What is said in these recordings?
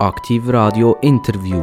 Aktiv Radio Interview.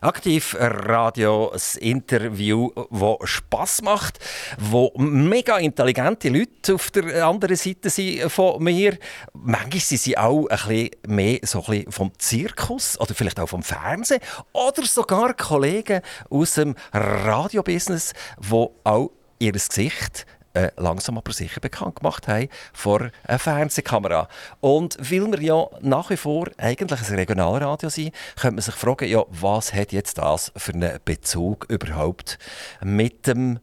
Aktiv Radio, das Interview, das Spass macht, wo mega intelligente Leute auf der anderen Seite sind von mir. Manchmal sind sie auch ein bisschen mehr so ein bisschen vom Zirkus oder vielleicht auch vom Fernsehen oder sogar Kollegen aus dem Radiobusiness, die auch ihr Gesicht äh, langsam aber sicher bekannt gemacht haben vor einer Fernsehkamera. Und weil wir ja nach wie vor eigentlich ein Regionalradio sind, könnte man sich fragen, ja, was hat jetzt das für einen Bezug überhaupt mit dem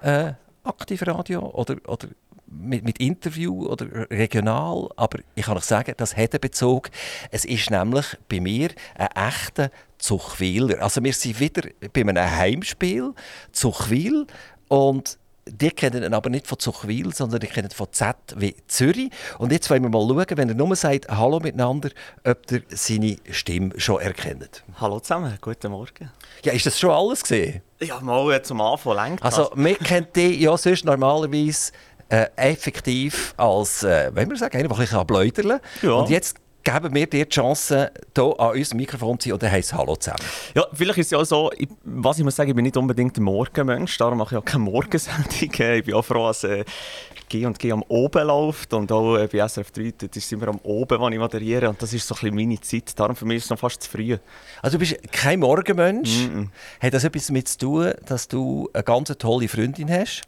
äh, Aktivradio oder, oder mit, mit, Interview oder regional, aber ich kann euch sagen, das hat einen Bezug. Es ist nämlich bei mir ein echter Zuchwiler. Also wir sind wieder bei einem Heimspiel, Zuchwil, und die kennen ihn aber nicht von Zuchwil, sondern die kennen ihn von Z wie Zürich. Und jetzt wollen wir mal schauen, wenn er nur sagt Hallo miteinander, ob ihr seine Stimme schon erkennt. Hallo zusammen, guten Morgen. Ja, ist das schon alles gesehen? Ja, mal zum Anfang lenkt Also, wir kennen dich ja sonst normalerweise äh, effektiv als, äh, wenn wir sagen, der ein bisschen bläudern ja. Und jetzt geben wir dir die Chance, hier an unserem Mikrofon zu sein und dann heisst Hallo zusammen. Ja, vielleicht ist es ja auch so, ich, was ich muss sagen, ich bin nicht unbedingt ein Morgenmensch, darum mache ich auch keine Morgensendung. Ich bin auch froh, dass äh, G und G am Oben läuft und auch äh, bei SRF 3, das ist immer am Oben, wo ich moderiere und das ist so ein bisschen meine Zeit, darum für mich ist es noch fast zu früh. Also du bist kein Morgenmensch. Mm -mm. Hat das etwas damit zu tun, dass du eine ganz tolle Freundin hast?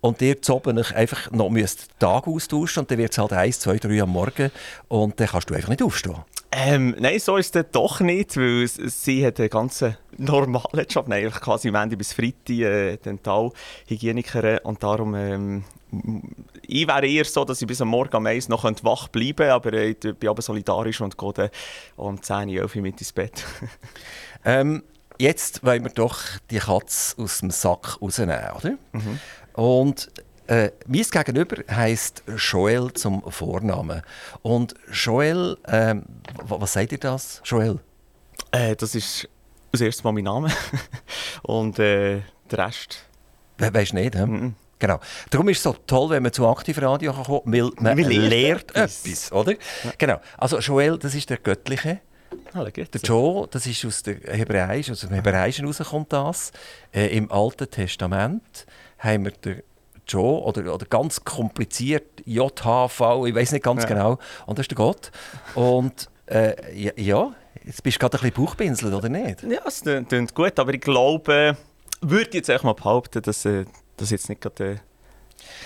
Und ihr oben einfach noch müsst den Tag austauschen und dann wird es halt 1, 2, 3 am Morgen und dann kannst du einfach nicht aufstehen. Ähm, nein, so ist es doch nicht, weil sie hat einen ganz normalen Job, nein, quasi Montag bis Freitag äh, Dentalhygienikerin und darum ähm, ich wäre eher so, dass ich bis am Morgen am 1 noch wach bleiben könnte, aber ich bin aber solidarisch und gehe dann um 10, 11 Uhr mit ins Bett. ähm, jetzt wollen wir doch die Katze aus dem Sack rausnehmen, oder? Mhm. Und äh, mein Gegenüber heißt Joel zum Vornamen. Und Joel, äh, was sagt ihr das? Joel? Äh, das ist das erste Mal mein Name. Und äh, der Rest. We weißt du nicht, he? Mm -mm. Genau. Darum ist es so toll, wenn man zu Aktivradio kommt, weil man lernt etwas, oder? Ja. Genau. Also Joel, das ist der Göttliche. Ah, der Joe, das ist aus der Hebräisch, aus dem Hebräischen rauskommt das. Äh, Im Alten Testament haben wir den Joe oder, oder ganz kompliziert JHV, ich weiß nicht ganz ja. genau. Und das ist der Gott. Und äh, ja, ja, jetzt bist du gerade ein bisschen Bauchpinselt, oder nicht? Ja, es klingt gut, aber ich glaube, würde jetzt echt mal behaupten, dass äh, das jetzt nicht gerade...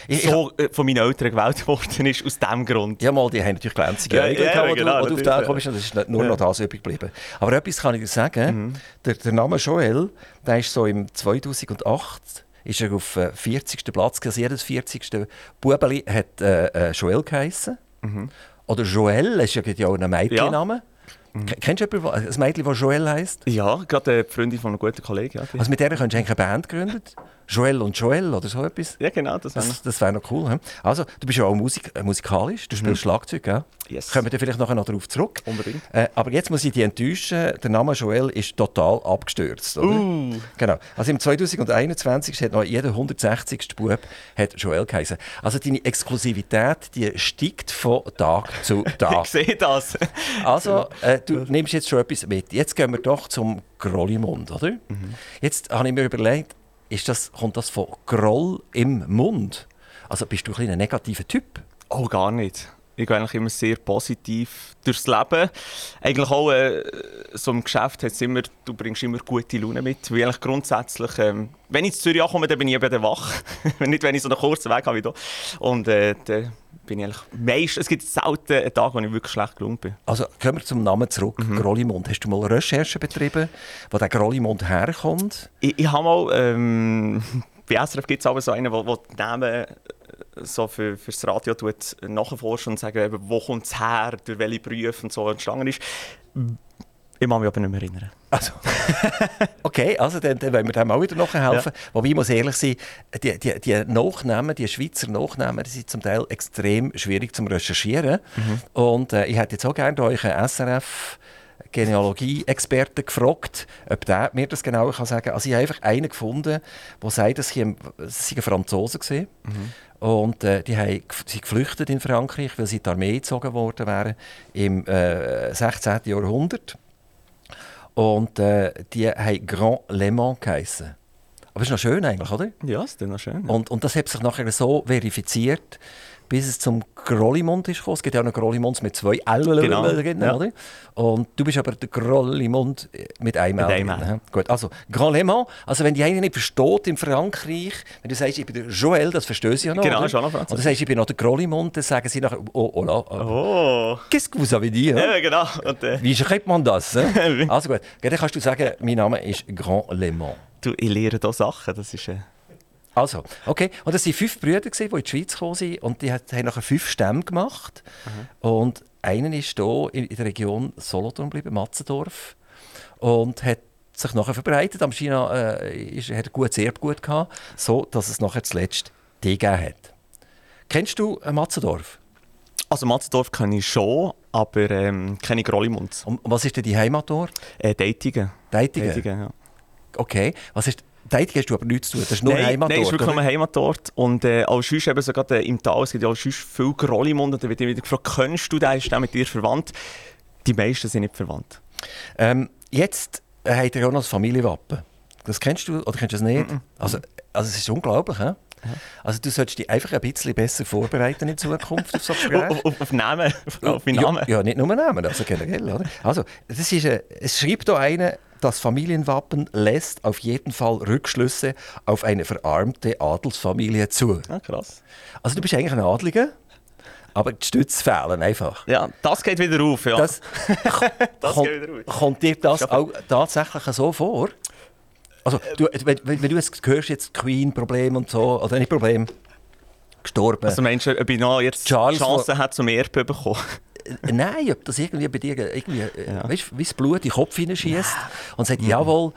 Äh, so äh, von meinen Eltern gewählt worden ist, aus diesem Grund. Ja, mal, die haben natürlich glänzige ja, ja, ja, genau, du, auf den kommst, das ist nur noch das übrig geblieben. Aber etwas kann ich dir sagen, mhm. der, der Name Joel, der ist so im 2008 ist er auf 40. Äh, Platz. Also jedes 40. Bubeli hat äh, äh, Joel geheißen. Mhm. Oder Joel ist ja auch ein Mädchenname. Ja. Mhm. Kennst du jemanden, ein Mädchen, das Joel heisst? Ja, gerade eine Freundin von einem guten Kollegen. Ja, also mit der könntest du eigentlich eine Band gründen? Joel und Joel oder so etwas? Ja, genau. Das, das, das wäre noch cool. He? Also, du bist ja auch Musik, äh, musikalisch, du spielst mhm. Schlagzeug, gell? Yes. Kommen wir vielleicht nachher noch darauf zurück. Unbedingt. Äh, aber jetzt muss ich dich enttäuschen, der Name Joel ist total abgestürzt. Oder? Uh. Genau. Also im 2021 hat noch jeder 160. Bub hat Joel geheißen. Also deine Exklusivität, die steigt von Tag zu Tag. ich sehe das. also, äh, du nimmst jetzt schon etwas mit. Jetzt gehen wir doch zum Grollimund, oder? Mhm. Jetzt habe ich mir überlegt, ist das, kommt das von Groll im Mund? Also bist du ein, ein negativer Typ? Oh, gar nicht. Ich gehe eigentlich immer sehr positiv durchs Leben. Eigentlich auch äh, so im Geschäft hat's immer, du bringst immer gute Laune mit. Weil eigentlich grundsätzlich, ähm, wenn ich zu Zürich ankomme, dann bin ich eben wach. nicht, wenn ich so einen kurzen Weg habe wie hier. Und äh, bin ich eigentlich meist, es gibt selten einen Tag, wo ich wirklich schlecht gelungen bin. Also kommen wir zum Namen zurück, mhm. Grollimund. Hast du mal Recherche betrieben, wo der Grollimund herkommt? Ich, ich habe mal, ähm, bei SRF gibt es aber so einen, wo, wo die Namen äh, so für, für das Radio tut, nachforschen und sagen, wo kommt es her, durch welche Berufe und so entstanden ist. Ich kann mich aber nicht mehr erinnern. Also, okay, also dann, dann wollen wir dem auch wieder nachhelfen. Ja. Wobei ich muss ehrlich sein, die, die, die Nachnamen, die Schweizer Nachnamen, die sind zum Teil extrem schwierig zu recherchieren. Mhm. Und äh, ich hätte jetzt auch gerne euch einen SRF Genealogie-Experten gefragt, ob der mir das genauer kann sagen kann. Also ich habe einfach einen gefunden, der sagt, dass sie ein Franzosen waren. Mhm. Und äh, die haben, sind geflüchtet in Frankreich, weil sie in die Armee gezogen worden wären im äh, 16. Jahrhundert. Und äh, die haben Grand Le Mans geheissen. Aber das ist noch schön eigentlich, oder? Ja, ist noch schön. Und, und das hat sich nachher so verifiziert, bis es zum Grollimund ist gekommen. Es gibt ja auch noch Grollimunds mit zwei L, genau. ja. oder? Und du bist aber der Grollimund mit einem L. Mit einem Gut, also Mans, also wenn die einen nicht versteht in Frankreich, wenn du sagst, ich bin der Joël, das verstehen sie ja noch, Genau, schon noch Französisch. Und du sagst, ich bin noch der Grollimund, dann sagen sie nachher, oh, oh, oh, Oh. qu'est-ce que vous avez dit? Ja, genau. Und, äh, Wie schreibt man das? also gut, dann kannst du sagen, mein Name ist Grand Le Mans. du, ich lehre hier Sachen, das ist... Äh, Also, okay. Und das waren fünf Brüder, gewesen, die in die Schweiz gekommen sind. Und die haben nachher fünf Stämme gemacht. Und einer ist hier in, der Region Solothurn geblieben, Matzendorf. Und hat sich nachher verbreitet. Am China äh, ist, hat ein gutes Erbgut gehabt, so dass es nachher zuletzt die gegeben hat. Kennst du äh, Matzendorf? also Matzdorf kenne ich schon, aber ähm, kenne ich Grollimunds. Und was ist denn die Heimatort? Äh, Datingen. Deitigen. Datingen, ja. Okay. Was ist, Deitigen hast du aber nichts zu tun. Das ist nur nein, Heimatort. nein, ist wirklich oder? nur ein Heimatort. Und äh, auch sonst eben sogar äh, im Tal, es gibt ja auch sonst viel Grollimund. Und dann wird immer wieder gefragt, kennst du den, ist der mit dir verwandt? Die meisten sind nicht verwandt. Ähm, jetzt äh, habt ihr ja auch noch das Familienwappen. Das kennst du oder kennst du das nicht? Also, also es ist unglaublich, hä? Also du solltest dich einfach ein bisschen besser vorbereiten in Zukunft auf so Gespräche. Auf, auf, auf Namen, auf meinen Namen. Ja, ja, nicht nur Namen, also generell. Oder? Also, das ist, äh, es schreibt hier einer, das Familienwappen lässt auf jeden Fall Rückschlüsse auf eine verarmte Adelsfamilie zu. Ah, krass. Also du bist eigentlich ein Adliger, aber die Stütze fehlen einfach. Ja, das geht wieder auf, ja. Das, Das kommt, geht wieder auf. kommt dir das auch tatsächlich so vor? Also, du, wenn, wenn du jetzt hörst, jetzt Queen-Problem und so, oder nicht Problem, gestorben. Also du, ob ich noch jetzt Charles, Chancen habe, zum Erbe bekommen? Äh, Nein, ob das irgendwie bei dir irgendwie, ja. weißt, wie das Blut in den Kopf hineinschießt und sagt, jawohl,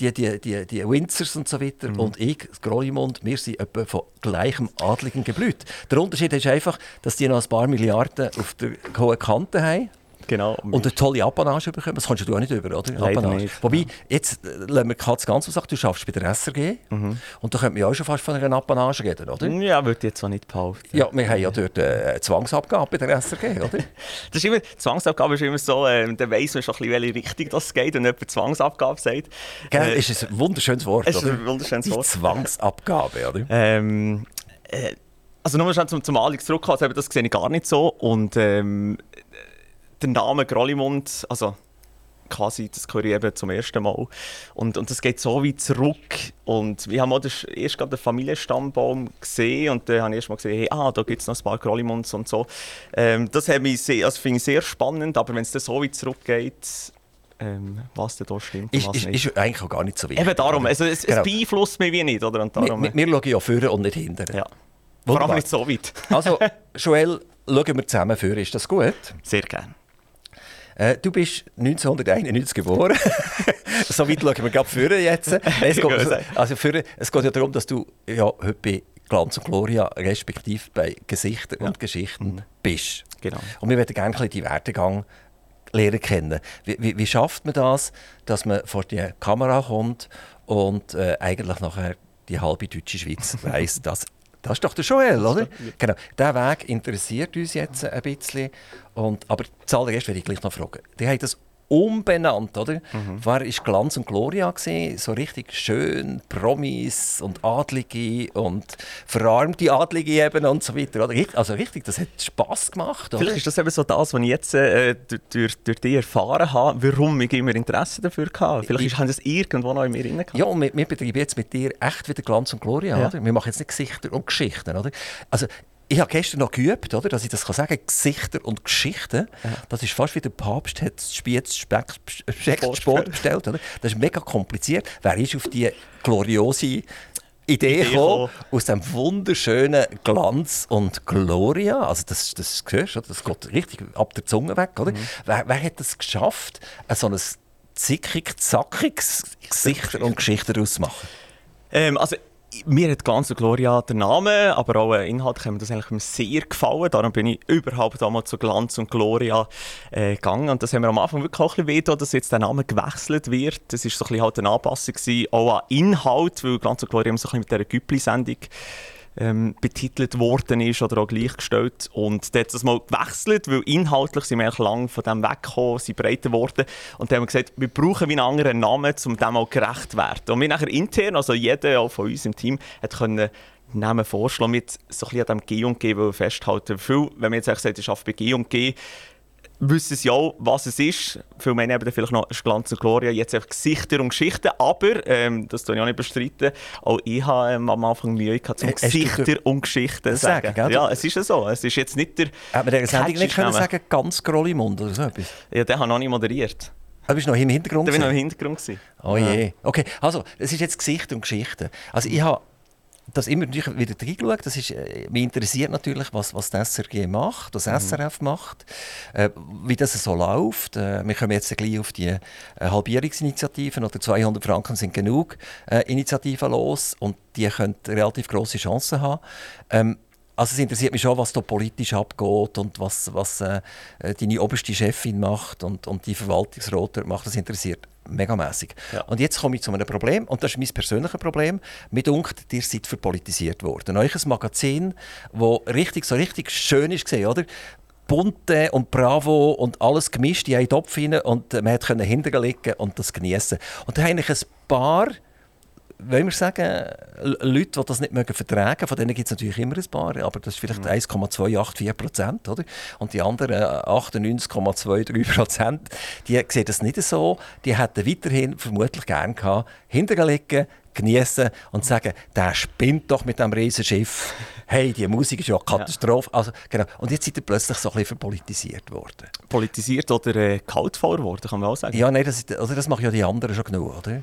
die, die, die, die Windsors und so weiter und ich, das Grollimund, wir sind etwa von gleichem adligen Geblüt. Der Unterschied ist einfach, dass die noch ein paar Milliarden auf der hohen Kante haben. Genau. Und eine tolle Apanage bekommen. Das kommst du auch nicht über, oder? Leider nicht, Wobei, jetzt äh, lassen wir Katz ganz sagen, du schaffst bei der SRG. Und da könnte man ja auch schon fast von einer Apanage reden, oder? Ja, würde ich jetzt zwar nicht behaupten. Ja, wir haben ja dort äh, eine Zwangsabgabe bei der SRG, oder? Das ist immer, Zwangsabgabe ist immer so, ähm, dann weiss man schon ein bisschen, welche Richtung das geht, wenn jemand Zwangsabgabe sagt. Gell, Äh, ist ein wunderschönes Wort, es ist oder? ein wunderschönes Die Wort. Zwangsabgabe, oder? Ähm, äh, also nur schnell zum, zum Anliegen zurückkommen, also das sehe ich gar nicht so. Und ähm, der Name Grollimund, also quasi, das höre ich eben zum ersten Mal. Und, und das geht so weit zurück. Und wir haben auch das, erst gerade den Familienstammbaum gesehen und dann habe ich erst mal gesehen, hey, ah, da gibt es noch ein paar Grollimunds und so. Ähm, das sehr, also finde ich sehr spannend, aber wenn es dann so weit zurückgeht, ähm, was denn da stimmt Ist, was ist, nicht. ist eigentlich auch gar nicht so wichtig. Eben darum, also es, Genau. es beeinflusst mich wie nicht, oder? Und wir, darum, wir, wir schauen ja vorne und nicht hinten. ja. Vor Wunderbar. allem nicht so weit. Also, Joel, schauen wir zusammen vor. Ist das gut? Sehr gerne. Äh, du bist 1991 geboren. so weit schauen wir gerade vorne jetzt. Es geht, also, vorne, es geht ja darum, dass du ja, heute bei Glanz und Gloria, respektive bei Gesichter und Geschichten bist. Genau. Und wir würden gerne ein bisschen die Werdegang lernen kennen. Wie, wie, wie schafft man das, dass man vor die Kamera kommt und äh, eigentlich nachher die halbe deutsche Schweiz weiss, dass das ist doch der Joel, oder? Genau. Der Weg interessiert uns jetzt ein bisschen. Und, aber zuallererst werde ich gleich noch fragen. Die haben das umbenannt, oder? Mhm. War ist Glanz und Gloria gesehen, so richtig schön Promis und Adlige und verarmte Adlige eben und so weiter, oder? Also richtig, das hat Spaß gemacht, oder? Vielleicht ist das eben so das, was ich jetzt äh, durch, durch, dich erfahren habe, warum ich immer Interesse dafür hatte. Vielleicht ist, haben das irgendwo noch in mir drin. Ja, und wir, wir betreiben jetzt mit dir echt wieder Glanz und Gloria, Ja. oder? Wir machen jetzt nicht Gesichter und Geschichten, oder? Also, ich habe gestern noch geübt, oder, dass ich das kann sagen Gesichter und Geschichten. Das ist fast wie der Papst hat das Spiez Speck Speck Sport bestellt, oder? Das ist mega kompliziert. Wer ist auf die gloriose Idee gekommen, aus dem wunderschönen Glanz und Gloria? Also das, das hörst du, das geht richtig ab der Zunge weg, oder? Wer, wer hat es geschafft, so ein zickig, zackiges Gesichter und Geschichten daraus zu machen? Ähm, also, mir hat Glanz und Gloria der Name, aber auch äh, Inhalt haben mir das eigentlich sehr gefallen. Darum bin ich überhaupt einmal zu Glanz und Gloria äh, gegangen. Und das haben wir am Anfang wirklich auch ein bisschen weh, dass jetzt der Name gewechselt wird. Das war so ein bisschen halt eine Anpassung gewesen, auch an Inhalt, weil Glanz und Gloria haben so ein bisschen mit dieser Güppli-Sendung ähm, betitelt worden ist oder auch gleichgestellt. Und dort hat das mal gewechselt, weil inhaltlich sind wir lang von dem weggekommen, sind breiter geworden. Und dann haben wir gesagt, wir brauchen wie einen anderen Namen, um dem auch gerecht zu werden. Und wir nachher intern, also jeder auch von uns im Team, hat können Namen vorschlagen, mit so ein bisschen an dem G und G festhalten. Viel, wenn man jetzt sagt, ich arbeite bei G und G, wissen sie auch, was es ist. Viele meinen eben vielleicht noch Glanz und Gloria, jetzt einfach Gesichter und Geschichten. Aber, ähm, das tue ich auch nicht bestreiten, auch ich habe ähm, am Anfang Mühe gehabt, zum Gesichter und Geschichten zu sagen. sagen ja, es ist ja so. Es ist jetzt nicht der. Man der Sendung nicht können sagen, ganz Grollimund oder so etwas? Ja, der hat noch nicht moderiert. Ah, du bist noch im Hintergrund? Der war noch im Hintergrund. Oh je. Okay, also, es ist jetzt Gesicht und Geschichten. Also, ich habe das immer natürlich wieder reingeschaut. Das ist, äh, mich interessiert natürlich, was, was das SRG macht, was mhm. SRF macht, äh, wie das so läuft. Äh, wir kommen jetzt gleich auf die äh, Halbierungsinitiativen oder 200 Franken sind genug äh, Initiativen los und die können relativ große Chancen haben. Ähm, also es interessiert mich schon, was da politisch abgeht und was, was äh, deine oberste Chefin macht und, und die Verwaltungsrat macht. Das interessiert megamässig. Ja. Und jetzt komme ich zu einem Problem, und das ist mein persönliches Problem. Mir dunkt, ihr seid verpolitisiert worden. Euch ein Magazin, das richtig, so richtig schön ist, oder? bunte und Bravo und alles gemischt in einen Topf rein und man konnte hinterlegen und das genießen. Und da habe ich ein paar wollen wir sagen, Leute, die das nicht mögen vertragen, von denen gibt es natürlich immer ein paar, aber das ist vielleicht mhm. 1,284 Prozent, oder? Und die anderen 98,23 Prozent, die sehen das nicht so. Die hätten weiterhin vermutlich gerne gehabt, hinterlegen, genießen und sagen, der spinnt doch mit dem Riesenschiff. Hey, die Musik ist ja eine Katastrophe. Ja. Also, genau. Und jetzt sind ihr plötzlich so ein bisschen verpolitisiert worden. Politisiert oder äh, kaltfahr worden, kann man auch sagen. Ja, nein, das, also das machen ja die anderen schon genug, oder?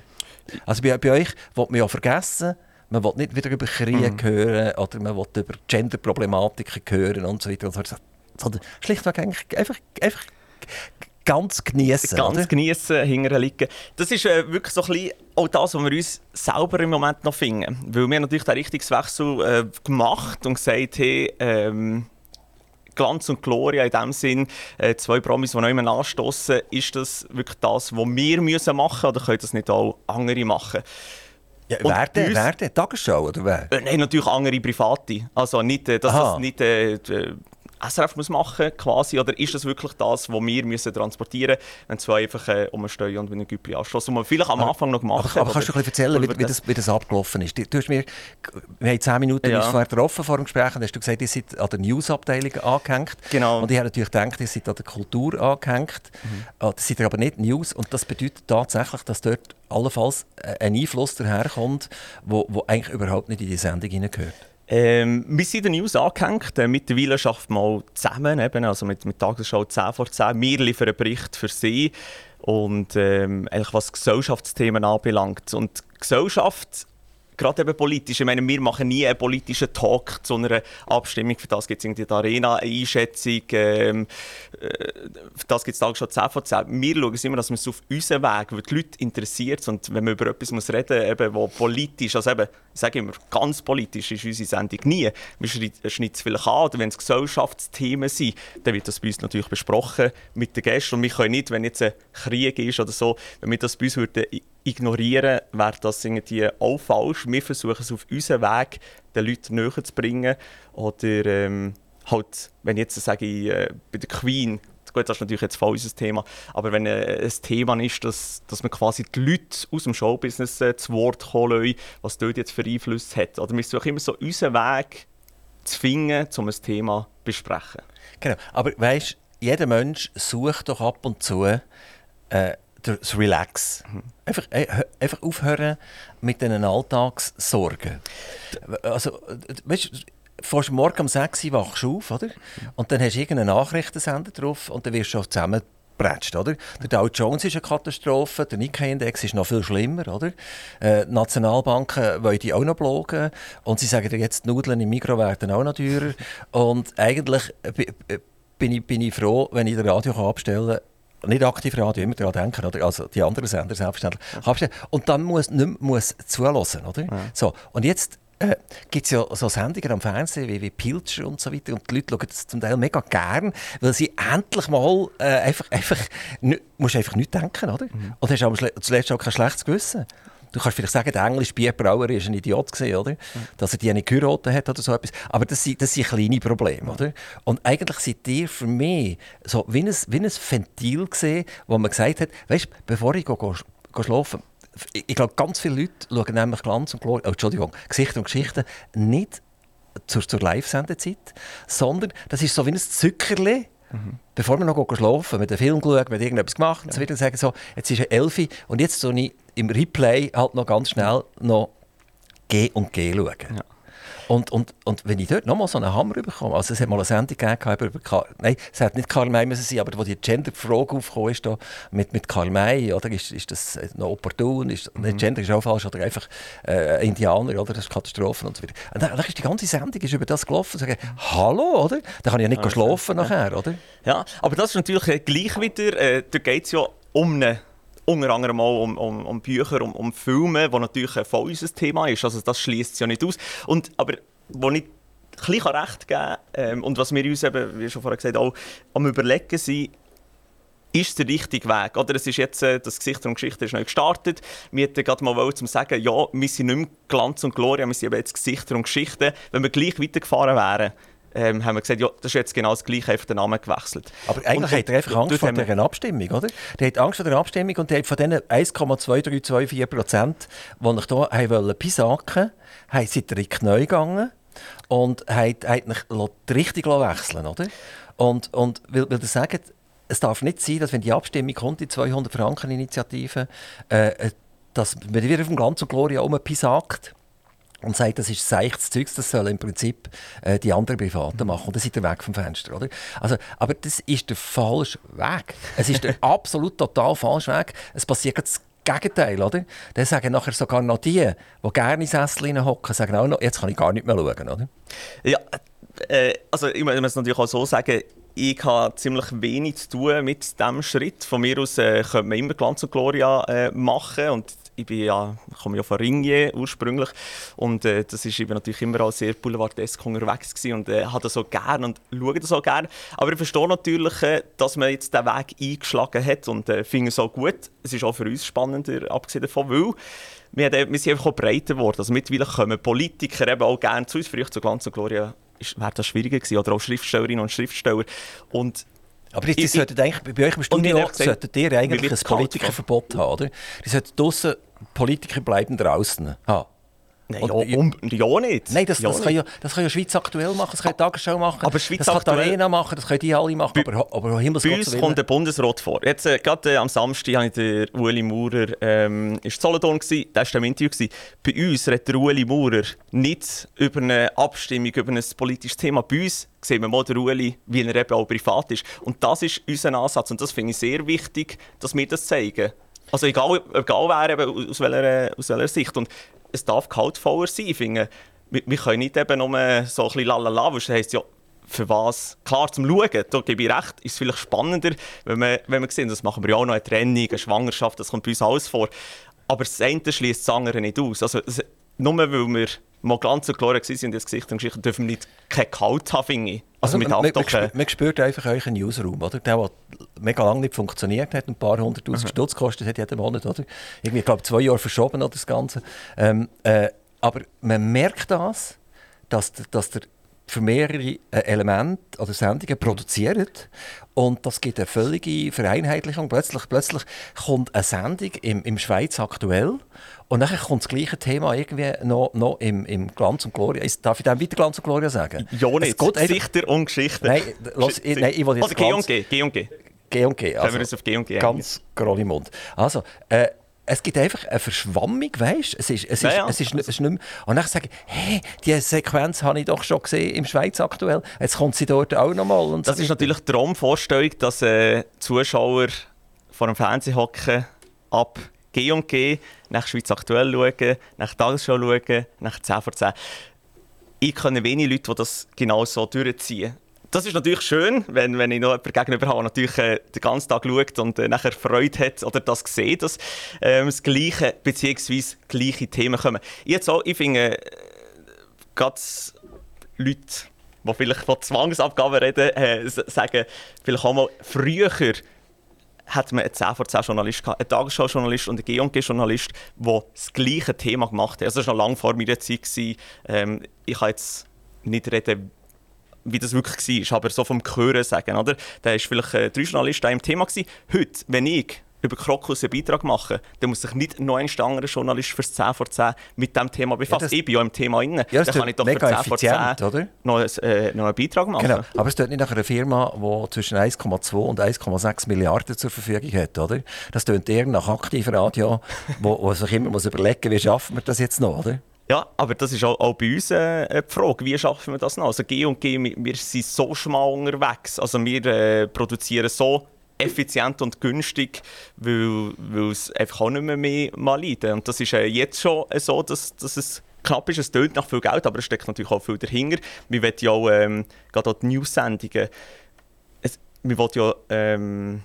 Also bei, bei euch will man ja vergessen, man will nicht wieder über Krieg mhm. hören oder man will über Genderproblematiken hören und so weiter. Sondern schlichtweg einfach, einfach ganz genießen. Ganz genießen, hinterher liegen. Das ist äh, wirklich so ein bisschen auch das, was wir uns selber im Moment noch finden. Weil wir natürlich den Richtungswechsel äh, gemacht und gesagt haben, ähm, Glanz und Gloria in dem Sinn, äh, zwei Promis, die noch immer anstoßen, ist das wirklich das, was wir müssen machen oder können das nicht auch andere machen? Ja, wer denn? Wer denn? Tagesschau oder wer? Äh, nein, natürlich andere Private. Also nicht, äh, dass Aha. das nicht äh, SRF muss machen quasi, oder ist das wirklich das, was wir müssen transportieren müssen, wenn zwei einfach äh, umstehen und wie ein Güppli anschlossen, was wir vielleicht am Anfang noch gemacht haben. Aber, kannst du ein bisschen erzählen, wie, wie, das, wie das abgelaufen ist? Du hast mir, wir haben zehn Minuten ja. vorher getroffen vor dem Gespräch und hast du gesagt, ihr seid an der News-Abteilung angehängt. Genau. Und ich habe natürlich gedacht, ihr seid an der Kultur angehängt. Mhm. Ah, das seid ihr aber nicht News und das bedeutet tatsächlich, dass dort allenfalls äh, ein Einfluss daherkommt, der eigentlich überhaupt nicht in die Sendung hineingehört. Ähm, wir sind in den News angehängt. Äh, mittlerweile arbeiten wir zusammen, eben, also mit, mit Tagesschau 10 vor 10. Wir liefern einen Bericht für sie. Und ähm, eigentlich was Gesellschaftsthemen anbelangt. Und Gesellschaft gerade eben politisch. Ich meine, wir machen nie einen politischen Talk zu einer Abstimmung. Für das gibt es irgendwie die Arena-Einschätzung. Ähm, äh, für das gibt es Tag schon 10 von 10. Wir schauen immer, dass wir es auf unseren Weg, weil die Leute interessiert und wenn man über etwas muss reden muss, wo politisch, also eben, ich sage immer, ganz politisch ist unsere Sendung nie. Wir schneiden es vielleicht an, oder wenn es Gesellschaftsthemen sind, dann wird das bei uns natürlich besprochen mit den Gästen und wir können nicht, wenn jetzt ein Krieg ist oder so, wenn wir das bei uns würden ignorieren, wäre das irgendwie auch falsch. Wir versuchen es auf unseren Weg den Leuten näher zu bringen. Oder ähm, halt, wenn jetzt sage ich, äh, bei der Queen, gut, das ist natürlich jetzt unser Thema, aber wenn äh, ein Thema ist, dass, dass man quasi die Leute aus dem Showbusiness äh, zu Wort kommen lassen, was dort jetzt für Einfluss hat. Oder wir versuchen immer so unseren Weg zu finden, um ein Thema zu besprechen. Genau, aber weißt, jeder Mensch sucht doch ab und zu äh, das Relax. Einfach, äh, einfach aufhören mit diesen Alltagssorgen. Also, weißt du, fährst morgen um 6 Uhr wachst du auf, oder? Und dann hast du irgendeinen Nachrichtensender drauf und dann wirst du zusammen Bretscht, oder? Der Dow Jones ist eine Katastrophe, der Nikkei-Index ist noch viel schlimmer, oder? Äh, Nationalbanken wollen die auch noch blogen und sie sagen dir jetzt, die Nudeln im Mikro werden auch noch teurer. Und eigentlich bin ich, bin ich froh, wenn ich das Radio abstellen kann nicht aktiv Radio, immer daran denken, oder? also die anderen Sender selbstverständlich. Ja. Und dann muss nicht muss zulassen, oder? Ja. So, und jetzt äh, gibt es ja so Sendungen am Fernsehen wie, wie Pilcher und so weiter und die Leute schauen das zum Teil mega gern, weil sie endlich mal äh, einfach, einfach, musst einfach nicht denken, oder? Mhm. Und hast aber zuletzt auch kein schlechtes Gewissen. Du kannst vielleicht sagen, der englische Bierbrauer war ein Idiot, gewesen, oder? Dass er die nicht geheiratet hat oder so etwas. Aber das sind, das sind kleine Probleme. Oder? Und eigentlich seid ihr für mich so wie ein, wie ein Ventil gesehen, wo man gesagt hat, weißt, bevor ich gehe, gehe, gehe schlafen ich glaube, ganz viele Leute schauen nämlich Glanz und Gloria, oh, Entschuldigung, Gesichter und Geschichten nicht zur, zur Live-Sendezeit, sondern das ist so wie ein Zückerli, mhm. bevor wir noch schlafen, mit dem Film geschaut, mit irgendetwas gemacht ja. so weiter, sagen so, jetzt ist 11 und jetzt soll ich im Replay halt noch ganz schnell noch G und G schauen. Ja. Und, und, und wenn ich dort nochmal so einen Hammer bekomme, also es hat mal eine Sendung gegeben über Karl, nein, es hat nicht Karl May müssen sein, aber wo die Gender-Frage aufgekommen ist, da, mit, mit Karl May, oder, ist, ist das noch opportun, ist, mhm. Gender ist auch falsch, oder einfach äh, Indianer, oder, das ist Katastrophen und so weiter. Und dann, dann ist die ganze Sendung ist über das gelaufen, sagen, hallo, oder, da kann ich ja nicht ja, schlafen ja. nachher, oder? Ja, aber das ist natürlich gleich wieder, äh, da geht es ja um eine unter anderem auch um, um, um Bücher, um, um Filme, die natürlich ein voll unser Thema ist. Also das schließt es ja nicht aus. Und, aber wo ich ein bisschen recht geben ähm, und was wir uns eben, wie schon vorher gesagt auch am überlegen sind, ist der richtige Weg. Oder es ist jetzt, äh, das Gesichter und Geschichte ist neu gestartet. Wir hätten gerade mal wollen, um zu sagen, ja, wir sind nicht mehr Glanz und Gloria, wir sind jetzt Gesichter und Geschichte. Wenn wir gleich weitergefahren wären, ähm, haben wir gesagt, ja, das ist jetzt genau das Gleiche, einfach den Namen gewechselt. Aber eigentlich und, hat er einfach Angst vor dieser Abstimmung, oder? Der hat Angst vor der Abstimmung und der hat von diesen 1,2324 Prozent, die ich hier pisaken wollten, sind in die Knie gegangen und hat, hat die Richtung wechseln oder? Und, und weil er sagt, es darf nicht sein, dass wenn die Abstimmung kommt, die 200 Franken Initiative, äh, äh dass man wieder auf dem Glanz und Gloria umpisagt und sagt, das ist seichtes Zeug, das sollen im Prinzip äh, die anderen Privaten machen. Und dann sind ihr weg vom Fenster. Oder? Also, aber das ist der falsche Weg. Es ist der absolut total falsche Weg. Es passiert das Gegenteil. Oder? Dann sagen nachher sogar noch die, die gerne in Sessel hocken, sagen auch noch, jetzt kann ich gar nicht mehr schauen. Oder? Ja, äh, also ich muss es natürlich auch so sagen, ich habe ziemlich wenig zu tun mit diesem Schritt. Von mir aus äh, könnte man immer Glanz und Gloria äh, machen. Und ich bin ja, komme ja von Ringier ursprünglich und äh, das ist eben natürlich immer auch sehr boulevardesk unterwegs gewesen und äh, habe das so gerne und schaue das auch gerne. Aber ich verstehe natürlich, äh, dass man jetzt den Weg eingeschlagen hat und äh, finde es auch gut. Es ist auch für uns spannender, abgesehen davon, weil wir, haben, wir sind einfach auch breiter geworden. Also mittlerweile kommen Politiker eben auch gerne zu uns. Früher zu Glanz und Gloria wäre das schwieriger gewesen. Oder auch Schriftstellerinnen und Schriftsteller. Und aber die sollten eigentlich, bei euch im Studio solltet ihr eigentlich ein Politikerverbot haben, oder? Die sollten draussen Politiker bleiben draußen haben. Nein, ja, um, ja nicht. Nein, das, ja das, kann ja, das kann ja Schweiz aktuell machen, das kann ja Tagesschau machen, aber Schweiz das kann Arena machen, das können die alle machen, bei, aber, aber Bei uns kommt der Bundesrat vor. Jetzt, äh, gerade äh, am Samstag ich den Ueli Maurer, ähm, ist Solothurn gsi, der war im Interview. Gewesen. Bei uns redet der Ueli Maurer nicht über eine Abstimmung, über ein politisches Thema. Bei uns sehen wir mal den Ueli, wie er eben auch privat ist. Und das ist unser Ansatz und das finde ich sehr wichtig, dass wir das zeigen. Also egal, egal wer, aus welcher, aus welcher Sicht. Und es darf gehaltvoller sein. Ich finde, wir, wir können nicht eben nur so ein bisschen lalala, das heisst ja, für was? Klar, zum Schauen, da gebe ich recht, ist es vielleicht spannender, wenn wir, wenn wir sehen, das machen wir ja auch noch, eine Trennung, eine Schwangerschaft, das kommt bei uns alles vor. Aber das eine schließt das andere nicht aus. Also, nur weil wir mal ganz und klar waren in das Gesicht und Geschichte, dürfen wir nicht kein Kalt haben, finde ich. Also, also man, man, man, man, spürt einfach euren Newsroom, oder? Der, der mega lange nicht funktioniert hat, ein paar hunderttausend mhm. Stutz gekostet hat jeden Monat, oder? Irgendwie, ich glaube, zwei Jahre verschoben oder das Ganze. Ähm, äh, aber man merkt das, dass, dass der für mehrere äh, Elemente oder Sendungen produziert und das gibt eine völlige Vereinheitlichung. Plötzlich, plötzlich kommt eine Sendung im, im Schweiz aktuell und dann kommt das gleiche Thema irgendwie noch, noch im, im Glanz und Gloria. Darf ich dem weiter Glanz und Gloria sagen? Ja, nicht. Gesichter und Geschichte. Nein, los, ich, nein, ich will jetzt Oder G und G. G und G. G und G. Also, Können wir uns auf G und G Ganz grob im Mund. Also, äh, es gibt einfach eine Verschwammung, weißt es ist, es ist, ja, es ist, es ist nicht mehr. Und dann sage ich, hey, diese Sequenz habe ich doch schon gesehen im Schweiz aktuell. Jetzt kommt sie dort auch nochmal. Das so ist natürlich die Traumvorstellung, dass äh, Zuschauer vor dem Fernsehen hocken, ab G und G, nach Schweiz aktuell schauen, nach Tagesschau schauen, nach 10 vor 10. Ich kenne wenige Leute, die das genau so durchziehen. Das ist natürlich schön, wenn, wenn ich noch jemanden gegenüber habe, der natürlich äh, den ganzen Tag schaut und äh, nachher Freude hat oder das sieht, dass ähm, das gleiche bzw. gleiche Themen kommen. Jetzt auch, ich finde, äh, gerade Leute, die vielleicht von Zwangsabgaben reden, äh, sagen, vielleicht auch mal früher hat man einen 10 vor 10 Journalist gehabt, einen Tagesschau-Journalist und einen G&G-Journalist, die das gleiche Thema gemacht haben. Also das war noch lange vor meiner Zeit. Ähm, ich kann jetzt nicht reden, wie das wirklich war, aber so vom Hören sagen, oder? Da war vielleicht äh, drei Journalisten im Thema. Gewesen. Heute, wenn ich über Krokus einen Beitrag mache, dann muss sich nicht noch ein anderer Journalist fürs 10 vor 10 mit diesem Thema befassen. Ja, ich bin ja im Thema drin. Ja, dann kann ich doch für 10 vor 10 oder? Noch, äh, noch einen Beitrag machen. Genau. Aber es tut nicht nach einer Firma, die zwischen 1,2 und 1,6 Milliarden zur Verfügung hat, oder? Das tut eher nach Aktivradio, wo, wo sich immer muss überlegen wie schaffen wir das jetzt noch, oder? Ja, aber das ist auch, auch bei uns äh, die Frage, wie schaffen wir das noch? Also G und G, wir sind so schmal unterwegs, also wir äh, produzieren so effizient und günstig, weil, weil es einfach auch nicht mehr, mehr mal leiden. Und das ist äh, jetzt schon äh, so, dass, dass es knapp ist. Es tönt nach viel Geld, aber es steckt natürlich auch viel dahinter. Wir wollen ja auch, ähm, gerade auch die News-Sendungen, wir wollen ja ähm,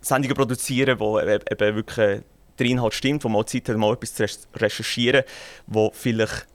Sendungen produzieren, die äh, eben wirklich der Inhalt stimmt, wo man Zeit hat, mal etwas zu recherchieren, wo vielleicht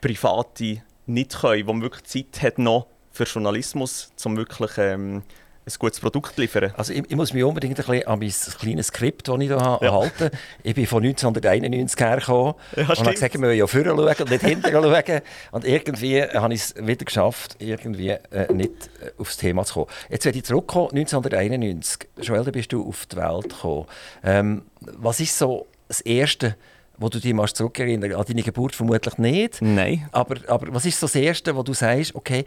Private nicht können, wo man wirklich Zeit hat noch für Journalismus, um wirklich ähm, ein gutes Produkt liefern. Also ich, ich, muss mich unbedingt ein bisschen an mein kleines Skript, das ich hier ja. halte. Ich bin von 1991 hergekommen ja, und habe gesagt, wir wollen ja vorne schauen und nicht hinten schauen. Und irgendwie habe ich es wieder geschafft, irgendwie äh, nicht äh, aufs Thema zu kommen. Jetzt werde ich zurückkommen, 1991. Joel, da bist du auf die Welt gekommen. Ähm, was ist so das Erste, wo du dich zurückerinnern An deine Geburt vermutlich nicht. Nein. Aber, aber was ist so das Erste, wo du sagst, okay,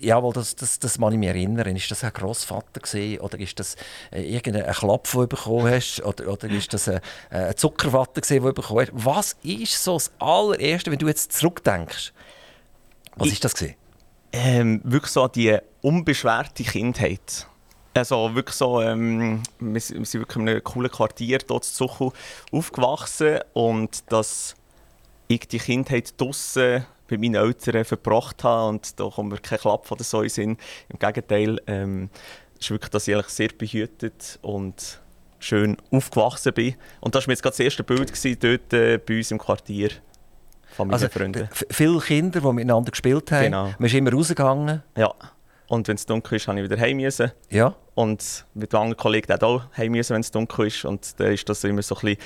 Jawohl, das, das, das kann ich mich erinnern. Ist das ein Grossvater gewesen, oder ist das äh, irgendein Klapp, den du bekommen hast? Oder, oder ist das ein, ein Zuckerwatte, den du bekommen hast? Was ist so das allererste, wenn du jetzt zurückdenkst? Was ich, ist das gewesen? Ähm, wirklich so die unbeschwerte Kindheit. Also wirklich so, ähm, wir, sind wirklich in einem coolen Quartier dort in Zuchu aufgewachsen und dass ich die Kindheit draussen bei meinen Eltern verbracht habe und da kommt mir kein Klapp oder so in Sinn. Im Gegenteil, ähm, ist wirklich, dass ich eigentlich sehr behütet und schön aufgewachsen bin. Und das war jetzt gerade das erste Bild gewesen, dort äh, bei uns im Quartier. Von meinen also, Freunden. Viele Kinder, die miteinander gespielt haben. Genau. Man ist immer rausgegangen. Ja. Und wenn es dunkel ist, habe ich wieder heim müssen. Ja. Und mit anderen Kollegen auch heim müssen, wenn es dunkel ist. Und dann ist das immer so ein bisschen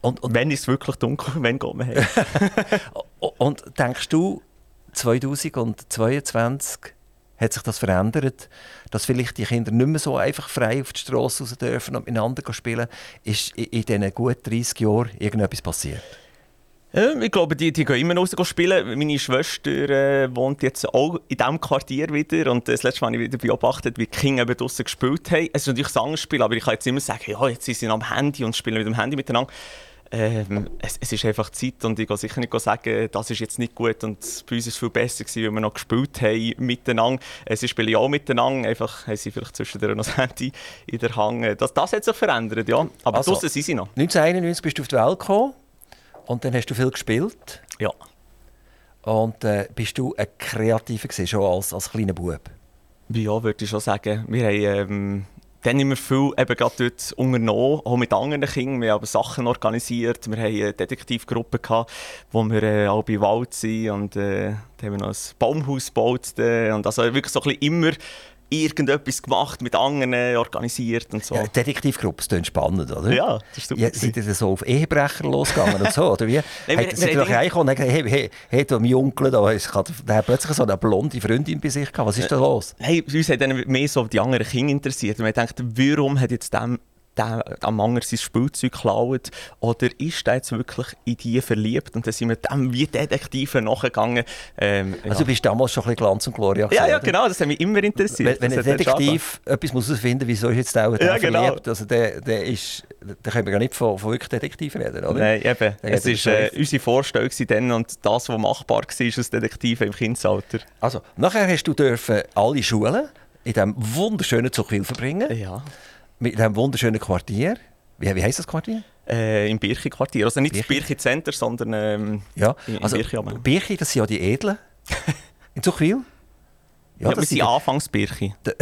und, und wenn ist es wirklich dunkel, wenn geht man heim? und denkst du, 2022 hat sich das verändert, dass vielleicht die Kinder nicht mehr so einfach frei auf die Straße raus dürfen und miteinander spielen? Ist in diesen gut 30 Jahren irgendetwas passiert? Ich glaube, die, die gehen immer raus spielen. Meine Schwester äh, wohnt jetzt auch in diesem Quartier wieder. Und das letzte Mal habe ich wieder beobachtet, wie die Kinder eben draußen gespielt haben. Es ist natürlich ein Sangspiel, aber ich kann jetzt immer sagen, ja, jetzt sind sie am Handy und spielen mit dem Handy miteinander. Ähm, es, es, ist einfach Zeit und ich kann sicher nicht sagen, das ist jetzt nicht gut und bei uns war es viel besser, gewesen, weil wir noch gespielt haben miteinander. Äh, sie spielen ja auch miteinander, einfach haben sie vielleicht zwischendurch noch das Handy in der Hand. Das, das hat sich verändert, ja. Aber also, draussen sind sie noch. 1991 bist du auf die Welt gekommen und dann hast du viel gespielt. Ja. Und äh, bist du ein Kreativer gewesen, schon als, als kleiner Bub? Ja, würde ich schon sagen. Wir haben ähm, dann haben wir viel eben gerade dort unternommen, auch mit anderen Kindern. Wir haben Sachen organisiert. Wir hatten eine Detektivgruppe, gehabt, wo wir äh, auch bei Wald sind. Und äh, haben wir noch ein Baumhaus gebaut. Und also wirklich so ein bisschen immer irgendetwas gemacht, mit anderen organisiert und so. Ja, Detektivgruppe, das spannend, oder? Ja, das ist super. Ja, seid ihr so auf Ehebrecher losgegangen und so, oder wie? Nein, wir, seid ihr reingekommen und gesagt, hey, hey, hey, du, mein Onkel, da, der hat plötzlich so eine blonde Freundin bei sich gehabt, was ist da los? Hey, uns hat dann mehr so die anderen Kinder interessiert. Und wir dachten, warum hat jetzt dem der am anderen sein Spielzeug klaut? Oder ist er jetzt wirklich in die verliebt? Und dann sind wir dem wie Detektive nachgegangen. Ähm, also ja. du bist damals schon ein bisschen Glanz und Gloria Ja, ja, genau, das hat mich immer interessiert. Wenn, wenn ein Detektiv etwas muss herausfinden muss, wieso ist jetzt auch der ja, genau. verliebt, also der, der ist, da können wir gar nicht von, von wirklich Detektiv reden, oder? Nein, eben. es war äh, unsere Vorstellung dann und das, was machbar war als Detektiv im Kindesalter. Also, nachher hast du dürfen alle Schulen in diesem wunderschönen Zuchwil verbringen. Ja mit diesem wunderschönen Quartier. Wie, wie heisst das Quartier? Äh, Im Birchi-Quartier. Also nicht Birchi. das Birchi-Center, sondern ähm, ja. also, Birchi, Birchi, das sind ja die Edlen in Zuchwil. Ja, ja das sind Anfangsbirche.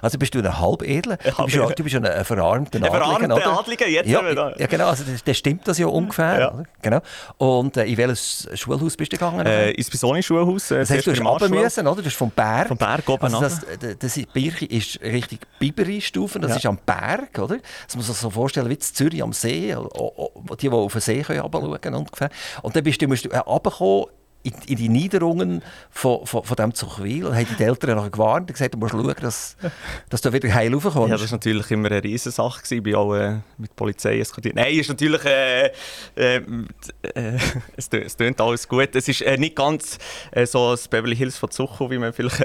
Also bist du ein Halbedler? Du bist, ja, du bist ein, ein verarmter Adliger, Ein verarmter Adliger, jetzt ja, da. ja, genau, also das, stimmt das ja ungefähr. Ja. Genau. Und äh, in welches Schulhaus bist du gegangen? Äh, ins Bisoni-Schulhaus. Äh, das heißt, du hast runter müssen, oder? Du bist vom Berg. Vom Berg oben also das, das, das Birche ist richtig Biberi-Stufen, das ja. ist am Berg, oder? Das muss man sich so vorstellen wie in Zürich am See, die, die auf den See können ungefähr. Und dann bist du, musst du äh, runterkommen in, in, die Niederungen von, von, von dem Zuchwil haben die Eltern noch gewarnt und gesagt, du musst schauen, dass, dass du wieder heil raufkommst. Ja, das war natürlich immer eine Riesensache. Ich bin auch äh, mit der Polizei diskutiert. Nein, ist natürlich... Äh, äh, äh, es, es tönt alles gut. Es ist äh, nicht ganz äh, so das Beverly Hills von Zuchu, wie man vielleicht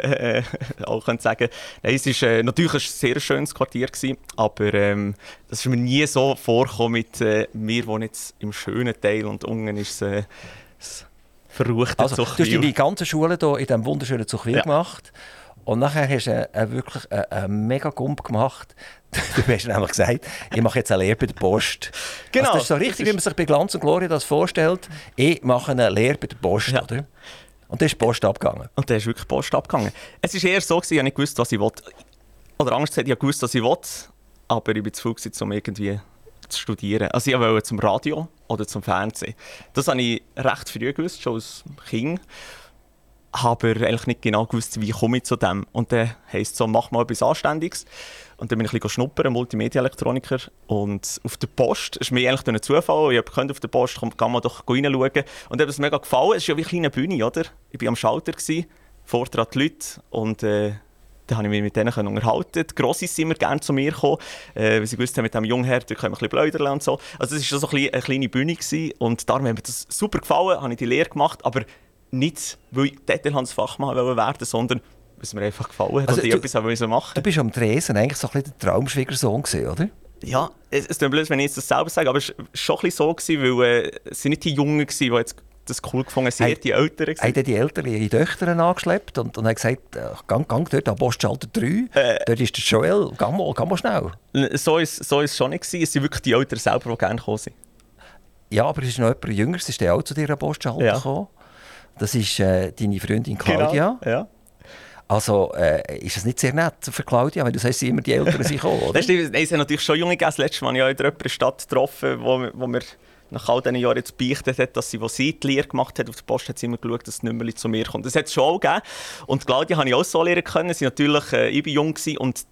auch könnte sagen Nein, es war natürlich ein sehr schönes Quartier, gewesen, aber ähm, das ist mir nie so vorgekommen mit mir, wo jetzt im schönen Teil und unten ist es verruchte also, Du hast deine ganze Schule hier in diesem wunderschönen Zuchwil ja. gemacht. Und nachher hast du äh, wirklich einen, einen mega Gump gemacht. Du hast nämlich gesagt, ich mache jetzt eine Lehre bei der Post. Genau. Also das ist so richtig, wie man sich bei Glanz und Gloria das vorstellt. Ich mache eine Lehre bei der Post, ja. oder? Und dann ist die Post abgegangen. Und dann ist wirklich die Post abgegangen. Es war eher so, dass ich nicht gewusst, was ich wollte. Oder anders gesagt, ich wusste, was ich wollte, aber ich bin zu faul, um irgendwie zu studieren. Also ich wollte zum Radio oder zum Fernsehen. Das habe ich recht früh gewusst, schon als Kind. Aber eigentlich nicht genau gewusst, wie komme ich zu dem. Und dann heisst es so, mach mal etwas Anständiges. Und dann bin ich ein bisschen schnuppern, Multimedia-Elektroniker. Und auf der Post, das ist mir eigentlich ein Zufall, ich habe auf der Post, komm, kann man doch reinschauen. Und mir hat es mega gefallen. Es ist ja wie eine kleine Bühne, oder? Ich war am Schalter, vorher die Leute und äh, da habe ich mich mit denen unterhalten. Die Grossis sind immer gerne zu mir gekommen, äh, weil sie gewusst haben, mit diesem Jungen können wir ein bisschen plaudern und so. Also es war so ein eine kleine Bühne gewesen, und darum hat mir das super gefallen, habe ich die Lehre gemacht, aber nicht, weil ich Detailhandsfachmann werden wollte, sondern weil es mir einfach gefallen hat also und ich etwas machen wollte. Du bist am Dresen eigentlich so ein bisschen der Traumschwiegersohn gewesen, oder? Ja, es, es tut mir blöd, wenn ich jetzt das selber sage, aber es war schon ein bisschen so, gewesen, weil äh, es sind nicht die Jungen, die jetzt das cool gefunden. Sie hat die Eltern gesagt. Haben die Eltern ihre Töchter angeschleppt und, und haben gesagt, äh, gang, gang dort an Postschalter 3, äh, dort ist der Joel, gang mal, gang mal schnell. So ist, so ist es schon nicht gewesen. Es sind wirklich die Eltern selber, die gerne gekommen sind. Ja, aber es ist noch jemand jünger, es ist der auch zu dir an Postschalter ja. gekommen. Das ist äh, deine Freundin Claudia. Genau, ja. Also äh, ist es nicht sehr nett für Claudia, weil du sagst, sie immer die Eltern sind gekommen, oder? Das stimmt, Nein, es sind natürlich schon junge Gäste. Letztes Mal habe ich in der Stadt getroffen, wo, wo wir nach all diesen Jahren jetzt beichtet hat, dass sie, wo sie die Lehre gemacht hat, auf der Post hat sie immer geschaut, dass das Nummerli zu mir kommt. Das hat es schon auch gegeben. Und Claudia habe ich auch so lernen können. Sie natürlich, äh, ich war jung und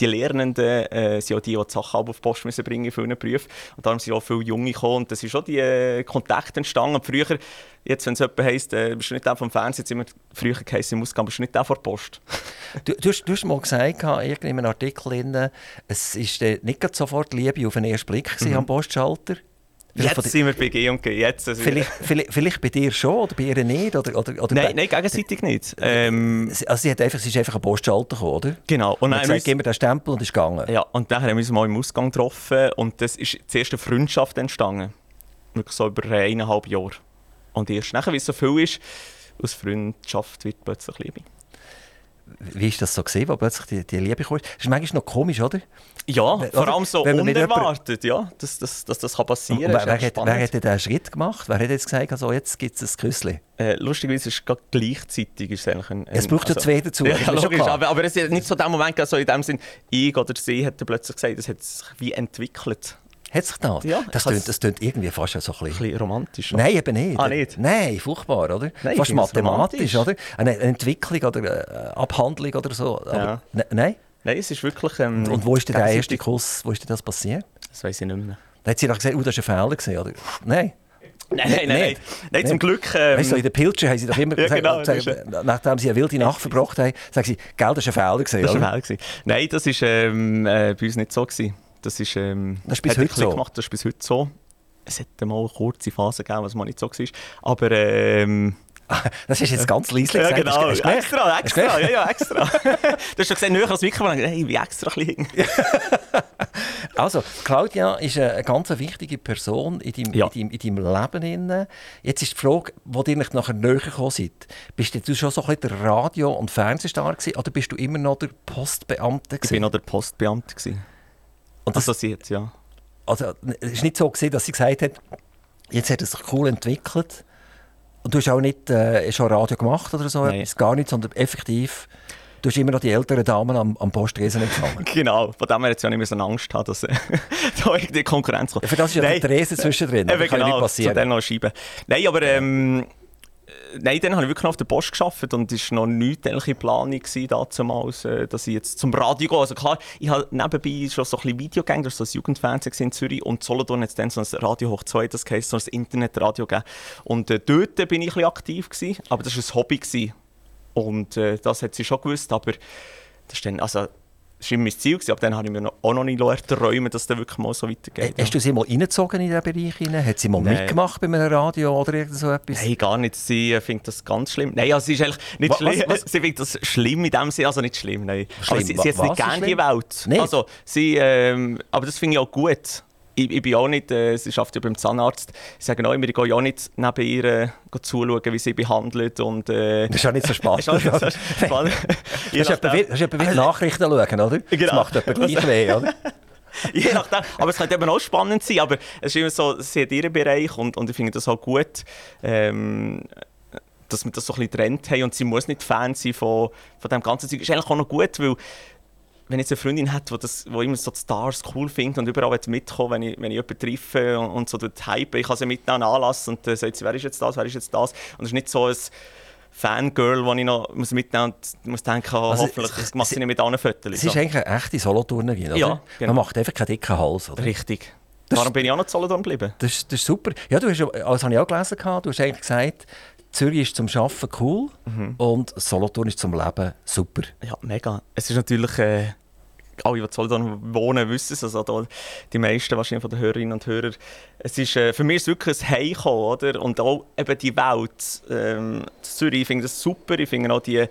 die Lernenden äh, sind auch die, die die Sachen auf die Post müssen bringen für einen Beruf. Und darum sind auch viele Junge gekommen. Und das ist schon die äh, Kontakte entstanden. früher, jetzt, wenn es jemand heisst, äh, bist du nicht der vom Fernsehen, jetzt immer früher geheißen, muss bist du nicht der vor der Post. du, du, hast, du hast mal gesagt, in einem Artikel, es ist äh, nicht sofort Liebe auf den ersten Blick mhm. am Postschalter. Jetzt sind wir bei G und G. Jetzt also vielleicht, vielleicht, vielleicht, bei dir schon oder bei ihr nicht? Oder, oder, oder nein, nein, gegenseitig nicht. Ähm, also sie, hat einfach, sie ist einfach ein Postschalter gekommen, oder? Genau. Und dann gesagt, gib mir den Stempel und ist gegangen. Ja, und dann haben wir uns mal im Ausgang getroffen und das ist zuerst eine Freundschaft entstanden. Wirklich so über eineinhalb Jahre. Und erst nachher, wie es so viel ist, aus Freundschaft wird plötzlich Liebe. Wie ist das so gesehen, wo plötzlich die, die Liebe kommt? Das ist manchmal noch komisch, oder? Ja, wenn, vor allem so unerwartet, ja, dass, dass, dass das passieren kann. Wer, wer, hat, wer hat diesen Schritt gemacht? Wer hat jetzt gesagt, also jetzt gibt es ein Küsschen? Äh, lustigerweise ist es gerade gleichzeitig. Ist es, ein, es braucht also, ja zwei dazu. Ja, logisch, aber, aber es ist nicht so dem Moment, also in dem Sinn, ich oder sie hat plötzlich gesagt, es hat sich wie entwickelt. Hat sich das? Ja, das, tönt, das tönt irgendwie fast so ein bisschen... Ein bisschen romantisch. Oder? Nein, eben nicht. Ah, nicht? Nein, furchtbar, oder? Nein, fast mathematisch, oder? Eine Entwicklung oder eine Abhandlung oder so. Ja. ne, nein? Nein, es ist wirklich... Ähm, Und wo ist denn der erste Kuss, wo ist denn das passiert? Das weiß ich nicht mehr. Hat sie doch gesagt, oh, das war ein Fehler, gewesen, oder? Nein. Nein, nein, nein, nein, zum Glück. Ähm... Weißt du, in der Pilze haben sie doch immer ja, genau, gesagt, nachdem sie eine wilde Nacht verbracht haben, sagen sie, Geld, das war ein Fehler. Gewesen, das war ein Fehler. Nein, das war ähm, äh, bei uns nicht so. Gewesen. Das ist, ähm, das ist bis heute so. Gemacht, das ist bis heute so. Es hätte mal eine kurze Phase gegeben, was mal nicht so war. Aber ähm, das ist jetzt ganz leise gesagt. Ja, genau. Hast, hast extra, extra. Ja, ja, extra. du hast schon gesehen, näher als Mikrofon. Hey, wie extra klein. also, Claudia ist eine ganz wichtige Person in deinem, ja. in deinem, in deinem Leben. Jetzt ist die Frage, wo ihr nachher näher gekommen seid. Bist du schon so ein bisschen der Radio- und Fernsehstar gewesen, oder bist du immer noch der Postbeamte gewesen? Ich bin noch der Postbeamte gewesen. Und das, also, ja. Also, es war nicht so, gewesen, dass sie gesagt hat, jetzt hat es sich cool entwickelt Und du hast auch nicht äh, schon Radio gemacht oder so, Nein. gar nicht, sondern effektiv, du hast immer noch die älteren Damen am, am Postresen empfangen. Genau, von dem her jetzt ja nicht mehr so Angst haben, dass äh, da irgendwie Konkurrenz kommt. Für das ist ja Nein. der Tresen zwischendrin, Eben ja nicht genau, zu dann noch schreiben. Nein, aber ähm, äh, nein, dann habe ich wirklich noch auf der Post gearbeitet und es war noch nicht eigentlich Planung damals, äh, dass ich jetzt zum Radio gehe. Also klar, ich habe nebenbei schon so ein bisschen Videogänge, das war so ein Jugendfernsehen in Zürich und Solothurn hat es dann so ein Radio hoch 2, das heisst so ein Internetradio gegeben. Und äh, dort bin ich ein bisschen aktiv gewesen, aber das war ein Hobby gewesen. Und äh, das hat sie schon gewusst, aber das ist dann, also, das war mein Ziel, aber dann habe ich mir noch, auch noch nicht erträumen dass das wirklich mal so weitergeht. Hast du sie mal reingezogen in diesen Bereich? Rein? Hat sie mal Nein. mitgemacht bei einem Radio oder irgend so etwas? Nein, gar nicht. Sie äh, findet das ganz schlimm. Nein, also sie ist eigentlich nicht Wa- schlimm. was- was? Sie findet das schlimm in dem Sinne, also nicht schlimm, nein. Schlimm. Aber sie, sie hat nicht was gerne die? Welt. Nicht? Also, sie, ähm, aber das finde ich auch gut. Ich, ich bin auch nicht, äh, sie arbeitet ja beim Zahnarzt. Sie sagen auch immer, ich gehe ja auch nicht neben ihr äh, zuschauen, wie sie behandelt. Und, äh, Das ist ja nicht so spannend. ist auch nicht so spannend. Je Das ist nachdem- wie, das ist etwa wie Nachrichten schauen, oder? Das Genau. macht etwa gleich weh, oder? Je nachdem. Aber es könnte eben auch spannend sein. Aber es ist immer so, sie hat ihren Bereich und, und ich finde das auch gut, ähm, dass wir das so ein bisschen getrennt haben. Und sie muss nicht Fan sein von, von dem ganzen Zeug. Ist eigentlich auch noch gut, weil wenn ich jetzt eine Freundin hat, die, das, die immer so die Stars cool findet und überall mitkommen wenn ich, wenn ich jemanden treffe und, und so dort hype, ich kann sie mitnehmen an Anlass und dann sagt sie, wer ist jetzt das, wer ist jetzt das. Und es ist nicht so ein Fangirl, das ich noch muss mitnehmen und muss denken, oh, Also, hoffentlich es- macht sie nicht mit anderen Fotos. Es ist eigentlich eine echte Solothurnerin, oder? Ja, genau. Man macht einfach keinen dicken Hals, oder? Richtig. Das- Darum bin ich auch noch zu Solothurn geblieben. Das, ist- das ist super. Ja, du hast, das habe ich auch gelesen, du hast eigentlich gesagt, Zürich ist zum Arbeiten cool Mhm. und Solothurn ist zum Leben super. Ja, mega. Es ist natürlich, äh, alle, die zu Solothurn wohnen, wissen es, also da, die meisten wahrscheinlich von den Hörerinnen und Hörern. Es ist, äh, für mich ist es wirklich ein Heimkommen, oder? Und auch eben die Welt. Ähm, Zürich, ich finde das super, ich finde auch die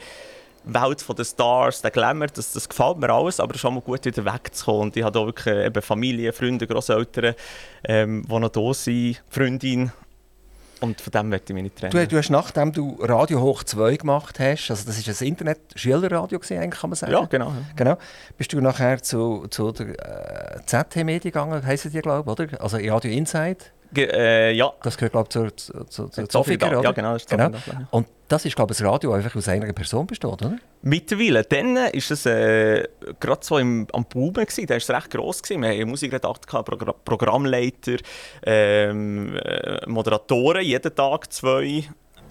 Welt der Stars, der Glamour, das, das gefällt mir alles, aber es ist auch mal gut, wieder wegzukommen. Und ich habe auch wirklich äh, eben Familie, Freunde, Grosseltern, ähm, die noch da sind, Freundin. Und von dem möchte ich mich nicht trennen. Du, du hast, nachdem du Radio Hoch 2 gemacht hast, also das ist ein Internet-Schülerradio eigentlich, kann man sagen. ja, genau. ja. Genau. Bist du nachher zu, zu der äh, ZT-Medien gegangen, heisst die, glaube ich, oder? Also Radio Inside. Ge äh, ja. Das gehört, glaube ich, zur, zu, zu, zu Zofiger, Zofiger, oder? ja, genau, das genau. Und das ist, glaube ich, ein Radio, das einfach aus einer Person besteht, oder? Mittlerweile. Dann war es äh, gerade so im, am. Gewesen. Da war es recht gross. Gewesen. Wir hatten Musikredakteur, Progr Programmleiter, ähm, äh, Moderatoren, jeden Tag zwei.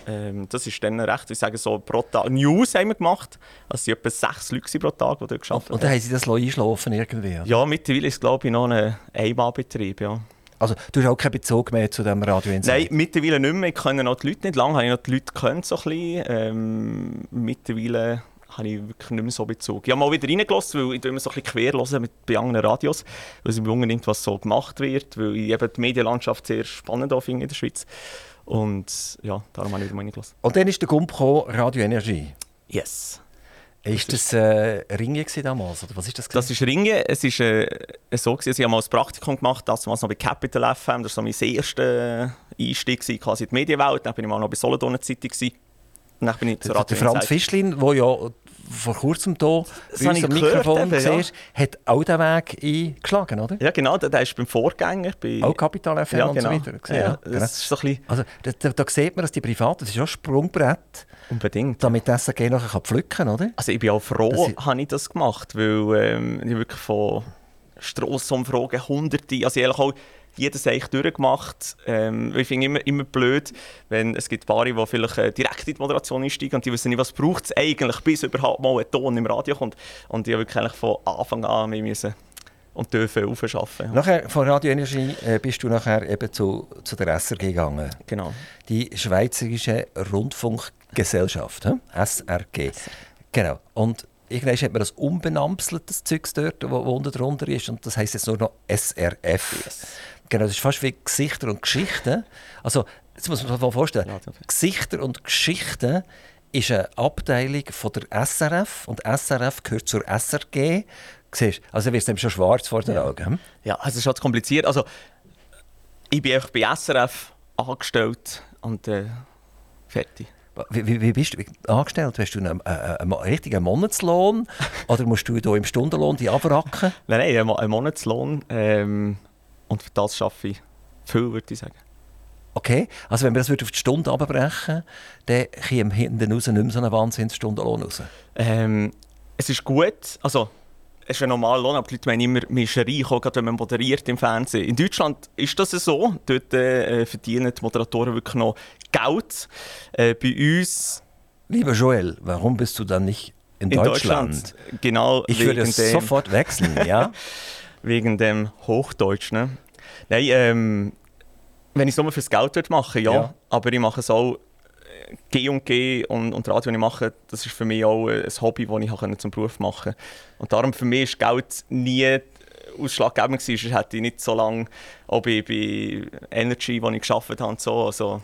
Ähm, das ist dann recht, ich sage so, pro Tag. News haben wir gemacht. Also es waren etwa sechs Leute pro Tag, die dort gearbeitet Und dann haben sie das einschlafen irgendwie. oder? Ja, mittlerweile ist es, glaube ich, noch ein Einmalbetrieb. Ja. Also du hast auch keinen Bezug mehr zu dem Radio Inside? Nein, mittlerweile nicht mehr. Ich kenne noch die Leute nicht. Lange habe ich noch die Leute gekannt, so ein bisschen. Ähm, mittlerweile habe ich wirklich nicht mehr so Bezug. Ich habe mal wieder reingelassen, weil ich immer so ein bisschen quer hören mit bei anderen Radios, weil es mich wundert, was so gemacht wird, weil ich eben die Medienlandschaft sehr spannend finde in der Schweiz. Und ja, darum habe ich wieder mal reingelassen. Und dann ist der Gump gekommen, Radio Energie. Yes. Ist das äh, Ringe gewesen damals, oder was ist das? Das ist Ringen. Es ist äh, so gewesen, ich habe mal ein Praktikum gemacht, das was noch bei Capital FM, das war so mein erster äh, Einstieg gewesen, quasi in die Medienwelt. Dann bin ich mal noch bei Solothurner Zeitung gewesen. Dann bin ich zur der, der Franz. Fischlin, der ja vor kurzem hier Das bei uns ich am Mikrofon eben, ja. hat auch den Weg eingeschlagen, oder? Ja, genau, der, der ist beim Vorgänger. Bei, Auch Capital FM ja, und genau. so weiter. Gesehen, Ja, ja, das genau. ist so ein bisschen Also da, da, da sieht man, dass die Privaten, das ist ja ein Sprungbrett, unbedingt. damit die SAG nachher pflücken kann, oder? Also ich bin auch froh, Das ist- habe ich das gemacht, weil ähm, ich wirklich von Strassenumfragen hunderte, also ich habe auch jedes eigentlich durchgemacht. Ähm, ich finde immer, immer blöd, wenn es gibt Paare, die vielleicht äh, direkt in die Moderation einsteigen und die wissen nicht, was braucht es eigentlich, bis überhaupt mal ein Ton im Radio kommt. Und ich habe wirklich eigentlich von Anfang an müssen und dürfen aufschaffen. Nachher von Radio Energie äh, bist du nachher eben zu, zu der SRG gegangen. Genau. Die Schweizerische Rundfunkgesellschaft, hä? SRG. Genau. Und irgendwann hat man das umbenamselt, das Zeugs dort, wo, wo unten drunter ist. Und das heisst jetzt nur noch SRF. Genau, das ist fast wie Gesichter und Geschichten. Also, jetzt muss man sich vorstellen, Ja, Gesichter und Geschichten ist eine Abteilung von der SRF und SRF gehört zur SRG. Siehst, also wird es schon schwarz vor den Augen. hm? Ja, also es ist halt kompliziert. Also, ich bin einfach bei SRF angestellt und äh, fertig. Wie, wie, bist du angestellt? Hast du einen, äh, einen richtigen Monatslohn oder musst du hier im Stundenlohn die abracken? Nein, nein, ein Mo- ein Monatslohn. Ähm, und für das arbeite ich viel, würde ich sagen. Okay, also wenn wir das auf die Stunde abbrechen dann käme hinten raus nicht mehr so eine Wahnsinnsstundenlohn raus. Ähm, es ist gut, also es ist ein normaler Lohn, aber die Leute meinen immer, man ist reich, auch gerade wenn man moderiert im Fernsehen. In Deutschland ist das so, dort äh, verdienen die Moderatoren wirklich noch Geld. Äh, bei uns... Lieber Joel, warum bist du dann nicht in, in Deutschland? Deutschland? Genau, ich würde dem, sofort wechseln, ja? wegen dem Hochdeutsch, ne? Nein, ähm, wenn ich es nur fürs Geld mache, ja. ja. Aber ich mache es auch G und G und, und Radio, ich mache, das ist für mich auch ein Hobby, das ich zum Beruf machen konnte. Und darum für mich ist Geld nie ausschlaggebend gewesen, sonst hätte ich nicht so lange auch bei, bei Energy, wo ich gearbeitet habe, so, also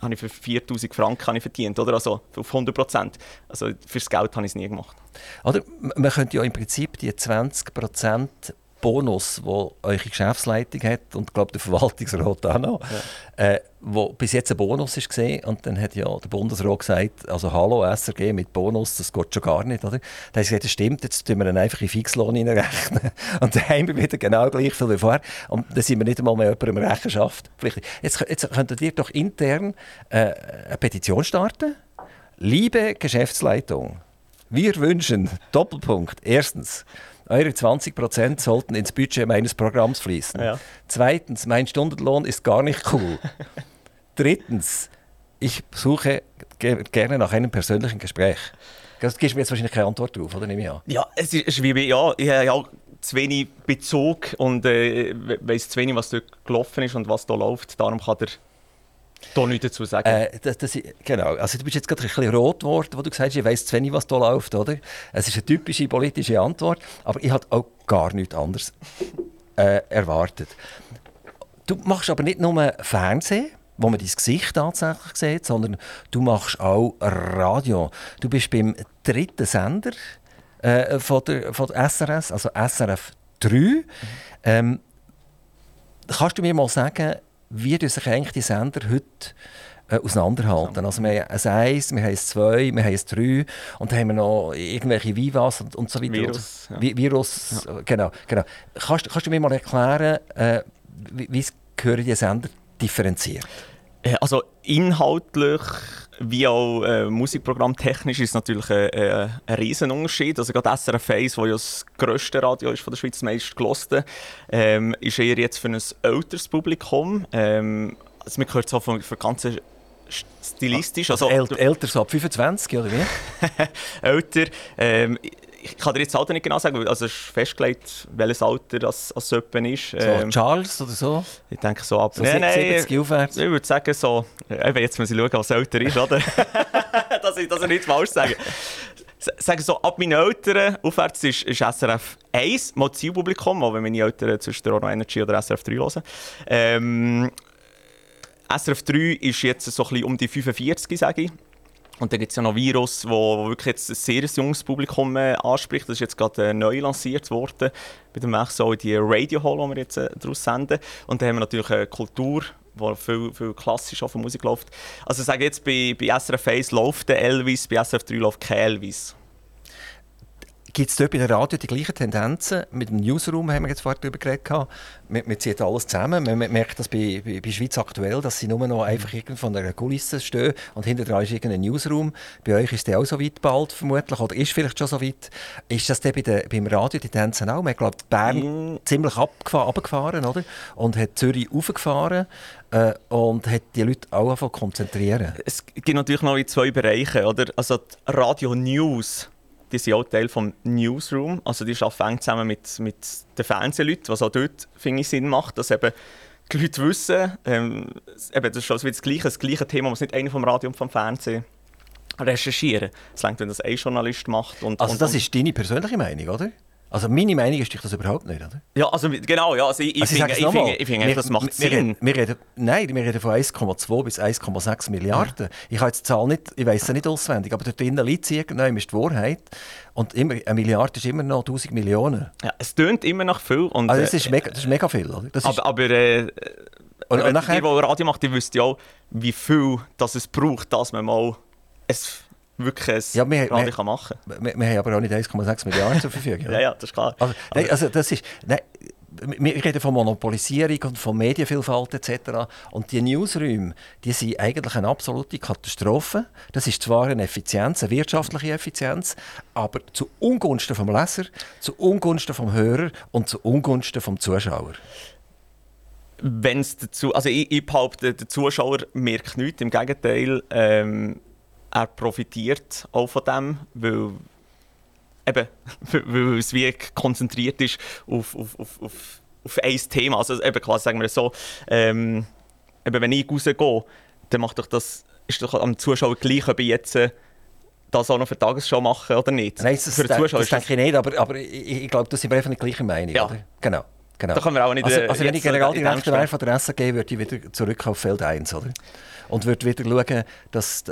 habe ich für 4000 Franken verdient, oder? Also auf 100 Prozent. Also fürs Geld habe ich es nie gemacht. Oder man könnte ja im Prinzip die 20 Prozent Bonus, wo eure Geschäftsleitung hat und glaube der Verwaltungsrat auch noch, ja. äh, wo bis jetzt ein Bonus ist gesehen und dann hat ja der Bundesrat gesagt, also hallo SRG mit Bonus, das geht schon gar nicht, oder? Da hat gesagt, das stimmt, jetzt tun wir dann einfach in Fixlohn reinrechnen und dann haben wir wieder genau gleich viel wie vorher und dann sind wir nicht einmal mehr jemandem Rechenschaft pflichtig. Jetzt, jetzt könntet ihr doch intern äh, eine Petition starten. Liebe Geschäftsleitung, wir wünschen, Doppelpunkt, erstens, eure 20% sollten ins Budget meines Programms fließen. Ja. Zweitens, mein Stundenlohn ist gar nicht cool. Drittens, ich suche gerne nach einem persönlichen Gespräch. Du gibst mir jetzt wahrscheinlich keine Antwort darauf, oder? Nehme ich an. Ja, es ist wie ja, ich habe ja zu wenig Bezug und äh, weiß zu wenig, was dort gelaufen ist und was da läuft. Darum kann der da nichts dazu sagen. Äh, das, das, genau. Also, du bist jetzt gerade ein bisschen rot geworden, wo du gesagt hast, ich weiss zu wenig, was da läuft. Oder? Es ist eine typische politische Antwort, aber ich habe auch gar nichts anderes äh, erwartet. Du machst aber nicht nur Fernsehen, wo man dein Gesicht tatsächlich sieht, sondern du machst auch Radio. Du bist beim dritten Sender äh, von, der, von der SRS, also SRF 3. Mhm. Ähm, kannst du mir mal sagen, wie sich eigentlich die Sender heute äh, auseinanderhalten. Also wir haben ein 1, wir haben ein 2, wir haben ein 3 und dann haben wir noch irgendwelche Vivas und, und so weiter. Virus. Ja. Virus, ja. genau. genau. Kannst, kannst du mir mal erklären, äh, wie, wie gehören die Sender differenziert? Äh, also inhaltlich wie auch äh, musikprogrammtechnisch ist es natürlich ein, äh, ein Riesenunterschied. Also gerade SRF 1, das ja das grösste Radio ist von der Schweiz, meist gelosten, ähm, ist eher jetzt für ein älteres Publikum. Ähm, also man gehört so von, von ganzen stilistisch. Also, also älter so ab 25 oder wie? älter. Ähm, ich kann dir jetzt das Alter nicht genau sagen, also es ist festgelegt, welches Alter das, das jemand ist. So ähm, Charles oder so? Ich denke so ab so nein, nein, 70 aufwärts? Ich würde sagen so, eben jetzt muss ich schauen, was älter ist, oder? dass, ich, dass ich nichts falsch sage. Sagen so, ab meinen Eltern aufwärts ist, ist SRF 1 mal Zielpublikum, auch wenn meine Eltern zwischen Rono Energy oder SRF 3 hören. Ähm, SRF 3 ist jetzt so ein bisschen um die 45, sage ich. Und dann gibt es ja noch Virus, wo wirklich jetzt ein sehr junges Publikum äh, anspricht. Das ist jetzt gerade äh, neu lanciert worden. Bei dem Mech so die Radio Hall, die wir jetzt äh, daraus senden. Und dann haben wir natürlich eine Kultur, wo viel, viel klassisch auf Musik läuft. Also sage jetzt, bei, bei SRF 1 läuft der Elvis, bei SRF 3 läuft kein Elvis. Gibt es dort bei der Radio die gleichen Tendenzen? Mit dem Newsroom haben wir jetzt vorher darüber geredet. Man, man zieht alles zusammen. Man, man merkt das bei, bei, bei, Schweiz aktuell, dass sie nur noch einfach irgend von einer Kulisse stehen und hinter dran ist irgendein Newsroom. Bei euch ist der auch so weit bald vermutlich oder ist vielleicht schon so weit. Ist das bei der, beim Radio die Tendenzen auch? Man hat glaube Bern mm. ziemlich abgefahren, oder? Und hat Zürich aufgefahren äh, und hat die Leute auch einfach konzentrieren. Es gibt natürlich noch in zwei Bereiche, oder? Also Radio News die sind auch Teil des Newsroom. Also die arbeiten eng zusammen mit, mit den Fernsehleuten, was auch dort finde ich, Sinn macht, dass eben die Leute wissen, ähm, eben, das ist schon das gleiche, das gleiche Thema, was nicht einer vom Radio und vom Fernsehen recherchieren. Es reicht, wenn das ein Journalist macht. Und, also und, das ist deine persönliche Meinung, oder? Also meine Meinung ist das überhaupt nicht, oder? Ja, also genau, ja, also ich, also ich, finde, ich, finde, ich finde, das macht wir, Sinn. Wir reden, nein, wir reden von 1,2 bis 1,6 Milliarden. Ja. Ich habe jetzt die Zahl nicht, ich weiß sie nicht auswendig, aber dort drinnen liegt sie irgendwann, ist die Wahrheit. Und immer, eine Milliarde ist immer noch 1000 Millionen. Ja, es tönt immer noch viel. Und, also das ist, mega, das ist mega viel, oder? Das aber, aber äh, und, und nachher, die, die Radio macht, die wissen ja auch, wie viel das es braucht, dass man mal es wirklich ein ja, wir, Radio wir, machen kann. Wir, wir, haben aber auch nicht 1,6 Milliarden zur Verfügung. ja, ja, das ist klar. Also, nein, also das ist, nein, wir reden von Monopolisierung und von Medienvielfalt etc. Und die Newsräume, die sind eigentlich eine absolute Katastrophe. Das ist zwar eine Effizienz, eine wirtschaftliche Effizienz, aber zu Ungunsten vom Leser, zu Ungunsten vom Hörer und zu Ungunsten vom Zuschauer. Wenn es dazu, also ich, ich behaupte, der Zuschauer merkt nichts, im Gegenteil, ähm, er profitiert auch von dem, weil eben, weil es wie konzentriert ist auf, auf, auf, auf, auf ein Thema. Also eben quasi, sagen wir so, ähm, eben, wenn ich rausgehe, dann macht doch das, ist doch am Zuschauer gleich, ob ich jetzt äh, das auch noch für die Tagesschau mache oder nicht. Nein, das, für den Zuschauer das, das denke ich nicht, aber, aber ich, ich glaube, das sind wir einfach nicht gleiche Meinung, ja. oder? Genau. Genau. Da können wir auch nicht, also, also wenn ich Generaldirektor wäre von der SAG, würde ich wieder zurück auf Feld 1, oder? Und würde wieder schauen, dass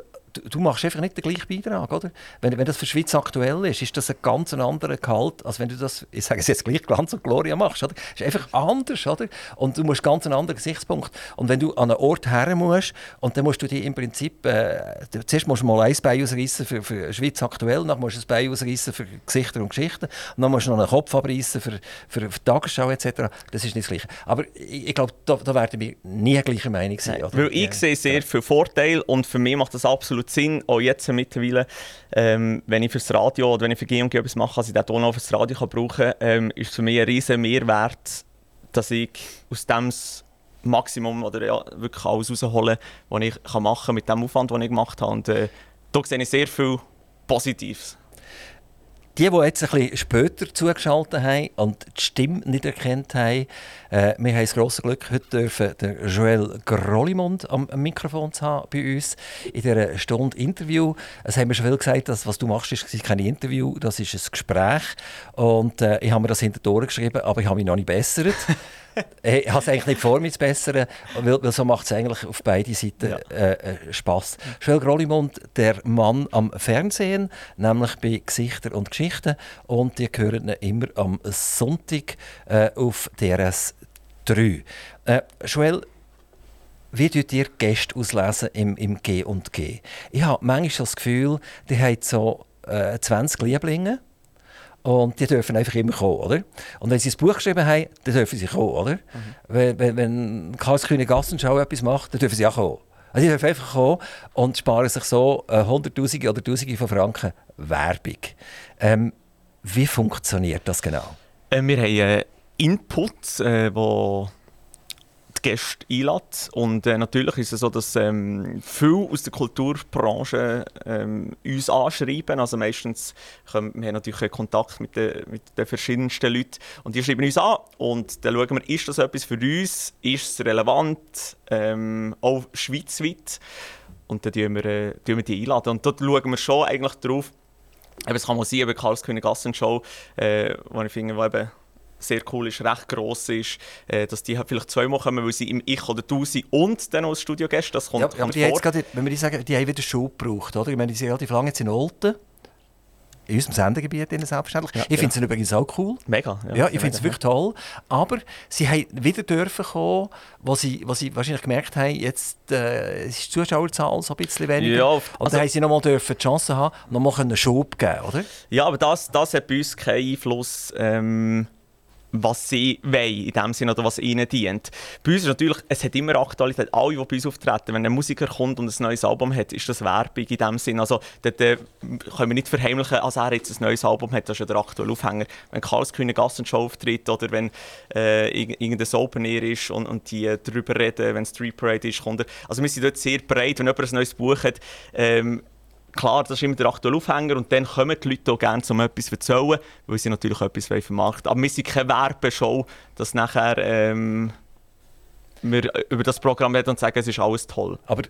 du machst einfach nicht den gleichen Beitrag, oder? Wenn, wenn das für die Schweiz aktuell ist, ist das ein ganz anderer Gehalt, als wenn du das, ich sage es jetzt gleich, Glanz und Gloria machst, oder? Das ist einfach anders, oder? Und du musst ganz einen anderen Gesichtspunkt. Und wenn du an einen Ort her musst, und dann musst du dir im Prinzip, äh, zuerst musst du mal ein Bein ausreißen für, für Schweiz aktuell, dann musst du ein Bein ausreißen für Gesichter und Geschichten, und dann musst du noch einen Kopf abreißen für, für, für Tagesschau etc. Das ist nicht das Gleiche. Aber ich, ich glaube, da, da werden wir nie gleicher Meinung sein, oder? Weil ich ja. sehe sehr viele Vorteile und für mich macht das absolut absolut Sinn, auch jetzt mittlerweile, ähm, wenn ich fürs Radio oder wenn ich für G&G etwas mache, dass ich den Ton auch fürs Radio kann brauchen kann, ähm, ist für mich ein riesen Mehrwert, dass ich aus dem Maximum oder ja, wirklich alles rausholen was ich kann machen kann mit dem Aufwand, den ich gemacht habe. Und äh, da sehe ich sehr viel Positives. Die, die jetzt ein bisschen später zugeschaltet haben und die Stimme nicht erkannt haben, äh, wir haben das grosse Glück, heute dürfen den Joel Grollimond am Mikrofon zu haben bei uns in dieser Stunde Interview. Es haben wir schon viel gesagt, dass was du machst, ist kein Interview, das ist ein Gespräch. Und äh, ich habe mir das hinter die geschrieben, aber ich habe mich noch nicht bessert. ich habe es eigentlich nicht vor, mich zu bessern, weil, weil so macht es eigentlich auf beiden Seiten ja. äh, äh Spass. Joel Grollimond, der Mann am Fernsehen, nämlich bei Gesichter und Geschichten. Und die hören immer am Sonntag äh, auf DRS 3. Äh, Joel, wie tut ihr Gäste auslesen im, im G und G? Ich habe manchmal das Gefühl, die haben so äh, 20 Lieblinge und die dürfen einfach immer kommen, oder? Und wenn sie ein Buch geschrieben haben, dann dürfen sie kommen, oder? Mhm. Wenn, wenn, wenn Karlskühne Gassenschau etwas macht, dann dürfen sie auch kommen. Also sie dürfen einfach kommen und sparen sich so äh, Hunderttausende oder Tausende von Franken Werbung. Ähm, wie funktioniert das genau? Äh, wir haben äh, Inputs, äh, die Gäste einlädt. Und äh, natürlich ist es so, dass ähm, viele aus der Kulturbranche ähm, uns anschreiben. Also meistens können, wir haben natürlich Kontakt mit den, mit den verschiedensten Leuten und die schreiben uns an und dann schauen wir, ist das etwas für uns, ist es relevant, ähm, auch schweizweit. Und dann tun wir, äh, wir die einladen. Und dort schauen wir schon eigentlich drauf, eben, es kann mal sein, eben Karlskönig Gassenshow, äh, wo ich finde, wo eben sehr cool ist, recht gross ist, äh, dass die halt vielleicht zweimal kommen, weil sie im Ich oder Du sind und dann als Studiogäste, das kommt, ja, aber kommt die vor. Grade, wenn wir die sagen, die haben wieder Schub gebraucht, oder? Ich meine, die sind relativ lange jetzt in Olten in unserem Sendegebiet selbstverständlich. Ja, ich finde es ja. übrigens auch cool. Mega. Ja, ja ich finde es wirklich toll. Aber sie haben wieder dürfen kommen, wo sie, wo sie wahrscheinlich gemerkt haben, jetzt äh, ist die Zuschauerzahl so ein bisschen weniger. Ja, also, und dann haben sie nochmal dürfen die Chance haben, nochmal einen Schub geben, oder? Ja, aber das, das hat bei uns keinen Einfluss. Ähm was sie wollen, in dem Sinne, oder was ihnen dient. Bei uns ist natürlich, es hat immer Aktualität. Alle, die bei uns auftreten, wenn ein Musiker kommt und ein neues Album hat, ist das Werbung in dem Sinne. Also, dort äh, können wir nicht verheimlichen, als er jetzt ein neues Album hat, das ist ja der aktuelle Aufhänger. Wenn Karls Kühne Gassenshow auftritt oder wenn äh, irgendein Open Air ist und, und die äh, darüber reden, wenn Street Parade ist, kommt er. Also wir sind dort sehr breit, wenn jemand ein neues Buch hat, ähm, klar, das ist immer der aktuelle Aufhänger und dann kommen die Leute auch gerne, um etwas zu erzählen, weil sie natürlich etwas vermarkten Aber wir sind keine Werbeshow, dass nachher ähm, wir über das Programm reden und sagen, es ist alles toll. Aber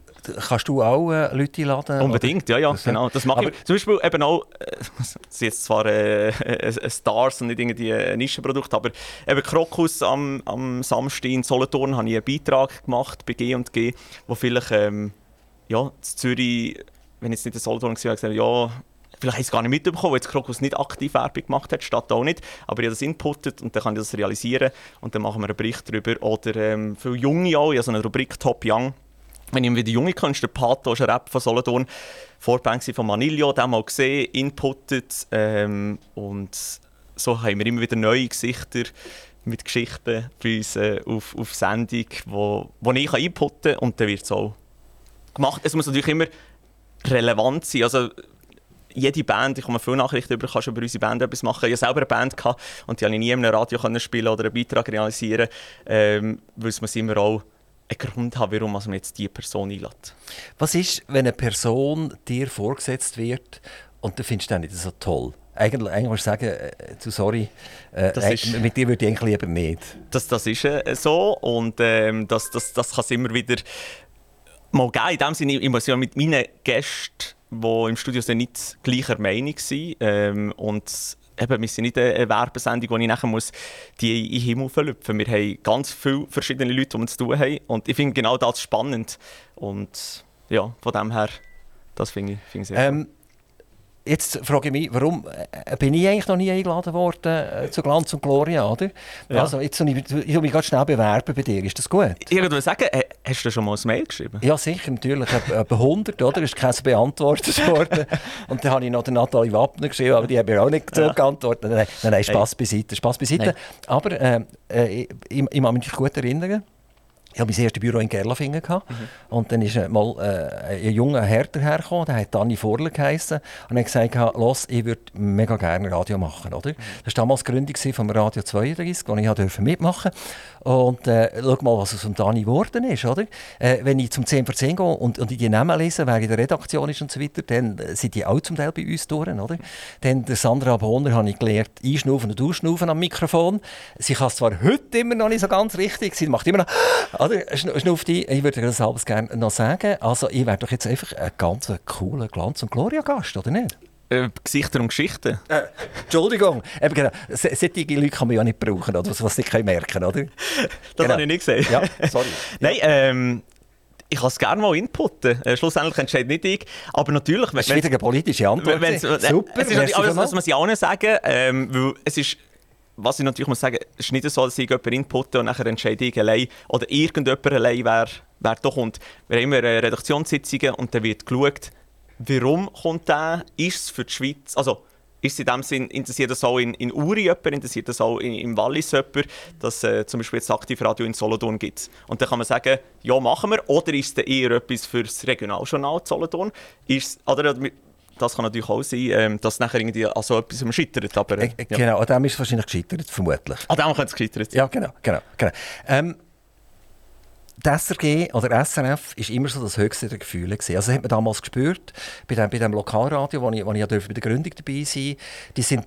kannst du auch äh, Leute einladen? Unbedingt, oder? ja, ja, das, genau. Das mache ich. Zum Beispiel eben auch, äh, das sind jetzt zwar äh, äh, Stars und nicht irgendwie ein Nischenprodukt, aber eben Krokus am, am Samstag in Solothurn habe ich einen Beitrag gemacht bei G&G, wo vielleicht ähm, ja, in Zürich wenn jetzt nicht der Solothurn war, gesagt, ja, vielleicht habe ich es gar nicht mitbekommen, weil jetzt Krokus nicht aktiv Werbung gemacht hat, Stadt auch nicht, aber ich habe das inputtet und dann kann ich das realisieren und dann machen wir einen Bericht darüber. Oder ähm, für Junge auch, ich habe so eine Rubrik Top Young, wenn ich wieder junge Künstler, Pato ist ein Rap von Solothurn, Vorband von Manilio, den mal gesehen, inputtet ähm, und so haben wir immer wieder neue Gesichter mit Geschichten bei uns äh, auf, auf Sendung, wo, wo ich einputten kann und dann wird es auch gemacht. Es muss natürlich immer relevant sein. Also, jede Band, ich habe viele Nachrichten über, kannst über unsere Band etwas machen. Ich hatte selber eine Band gehabt, und die konnte ich nie in einem Radio spielen oder einen Beitrag realisieren, ähm, weil es immer auch einen Grund haben, warum man jetzt diese Person einlädt. Was ist, wenn eine Person dir vorgesetzt wird und du findest das nicht so toll? Eigentlich, eigentlich musst du sagen, äh, du, sorry, äh, ist, mit dir würde ich eigentlich lieber nicht. Das, das ist äh, so und ähm, das, das, das kann es immer wieder mal geben. In dem Sinne, ich muss ja mit meinen Gästen, die im Studio sind, nicht gleicher Meinung sein ähm, und eben, wir sind nicht eine Werbesendung, wo ich nachher muss die in den Himmel verlüpfen muss. Wir haben ganz viele verschiedene Leute, die wir zu tun haben. Und ich finde genau das spannend. Und ja, von dem her, das finde ich, find ich sehr ähm, Jetzt frage ich mich, warum äh, bin ich eigentlich noch nie eingeladen worden äh, zu Glanz und Gloria, oder? Ja. Also jetzt ich, ich mich ganz schnell bewerben bei dir, ist das gut? Ich würde sagen, äh, hast du schon mal ein Mail geschrieben? Ja sicher, natürlich, etwa 100, oder? Ist keins beantwortet worden. und dann habe ich noch den Nathalie Wappner geschrieben, aber die haben mir auch nicht ja. geantwortet. Nein, nein, nein Spass hey. beiseite, Spass beiseite. Nein. Aber äh, ich, ich, ich, kann mich gut erinnern, ich hatte mein erstes Büro in Gerlafingen. Mhm. Und dann ist mal äh, ein junger Herr dahergekommen, der hat Danny Vorler geheissen. Und er hat gesagt, los, ich würde mega gerne Radio machen. Oder? Das war damals die Gründung vom Radio 32, wo ich mitmachen durfte. Und äh, schau mal, was aus dem Dani geworden ist. Oder? Äh, wenn ich zum 10 vor 10 gehe und, und ich die Namen lese, wer in der Redaktion ist und so weiter, dann sind die auch zum Teil bei uns durch. Oder? Dann der Sandra Bonner habe ich gelernt, einschnaufen und ausschnaufen am Mikrofon. Sie kann es zwar heute immer noch nicht so ganz richtig, sie macht immer noch, oder? Schnauft ein. Ich würde das alles gerne noch sagen. Also, ich wäre doch jetzt einfach ein ganz cooler Glanz- und Gloria-Gast, oder nicht? Äh, Gesichter und Geschichten. Äh, Entschuldigung, Eben genau. solche Leute kann man ja nicht brauchen, oder? was sie merken können, oder? das genau. habe ich nicht gesehen. Ja, sorry. Nein, ähm, ich kann es gerne mal inputten. Äh, schlussendlich entscheidet nicht ich. Aber natürlich... Das ist wieder eine politische Antwort. Äh, Super, es ist, aber das muss ich auch nicht sagen, ähm, weil es ist was ich natürlich muss sagen, es ist nicht so, dass ich jemanden inputte und nachher entscheide ich allein oder irgendjemand allein, wer, wer da kommt. Wir haben immer Redaktionssitzungen und dann wird geschaut, Warum kommt der? Ist es für die Schweiz, also ist in dem Sinn, interessiert das auch in, in Uri jemand, interessiert das auch in, im Wallis jemand, dass äh, zum Beispiel jetzt Aktivradio in Solothurn gibt. Und dann kann man sagen, ja, machen wir. Oder ist es eher etwas für das Regionaljournal Solothurn? Ist, oder, das kann natürlich auch sein, ähm, dass nachher irgendwie an so etwas scheitert. Aber, äh, ja. Genau, an dem ist es wahrscheinlich gescheitert, vermutlich. An dem könnte es gescheitert sein. Ja, genau. genau, genau. Ähm, die SRG oder SRF war immer so das höchste der Gefühle. Gewesen. Also das hat man damals gespürt, bei dem, bei dem Lokalradio, wo ich, wo ich ja bei der Gründung dabei sein Die sind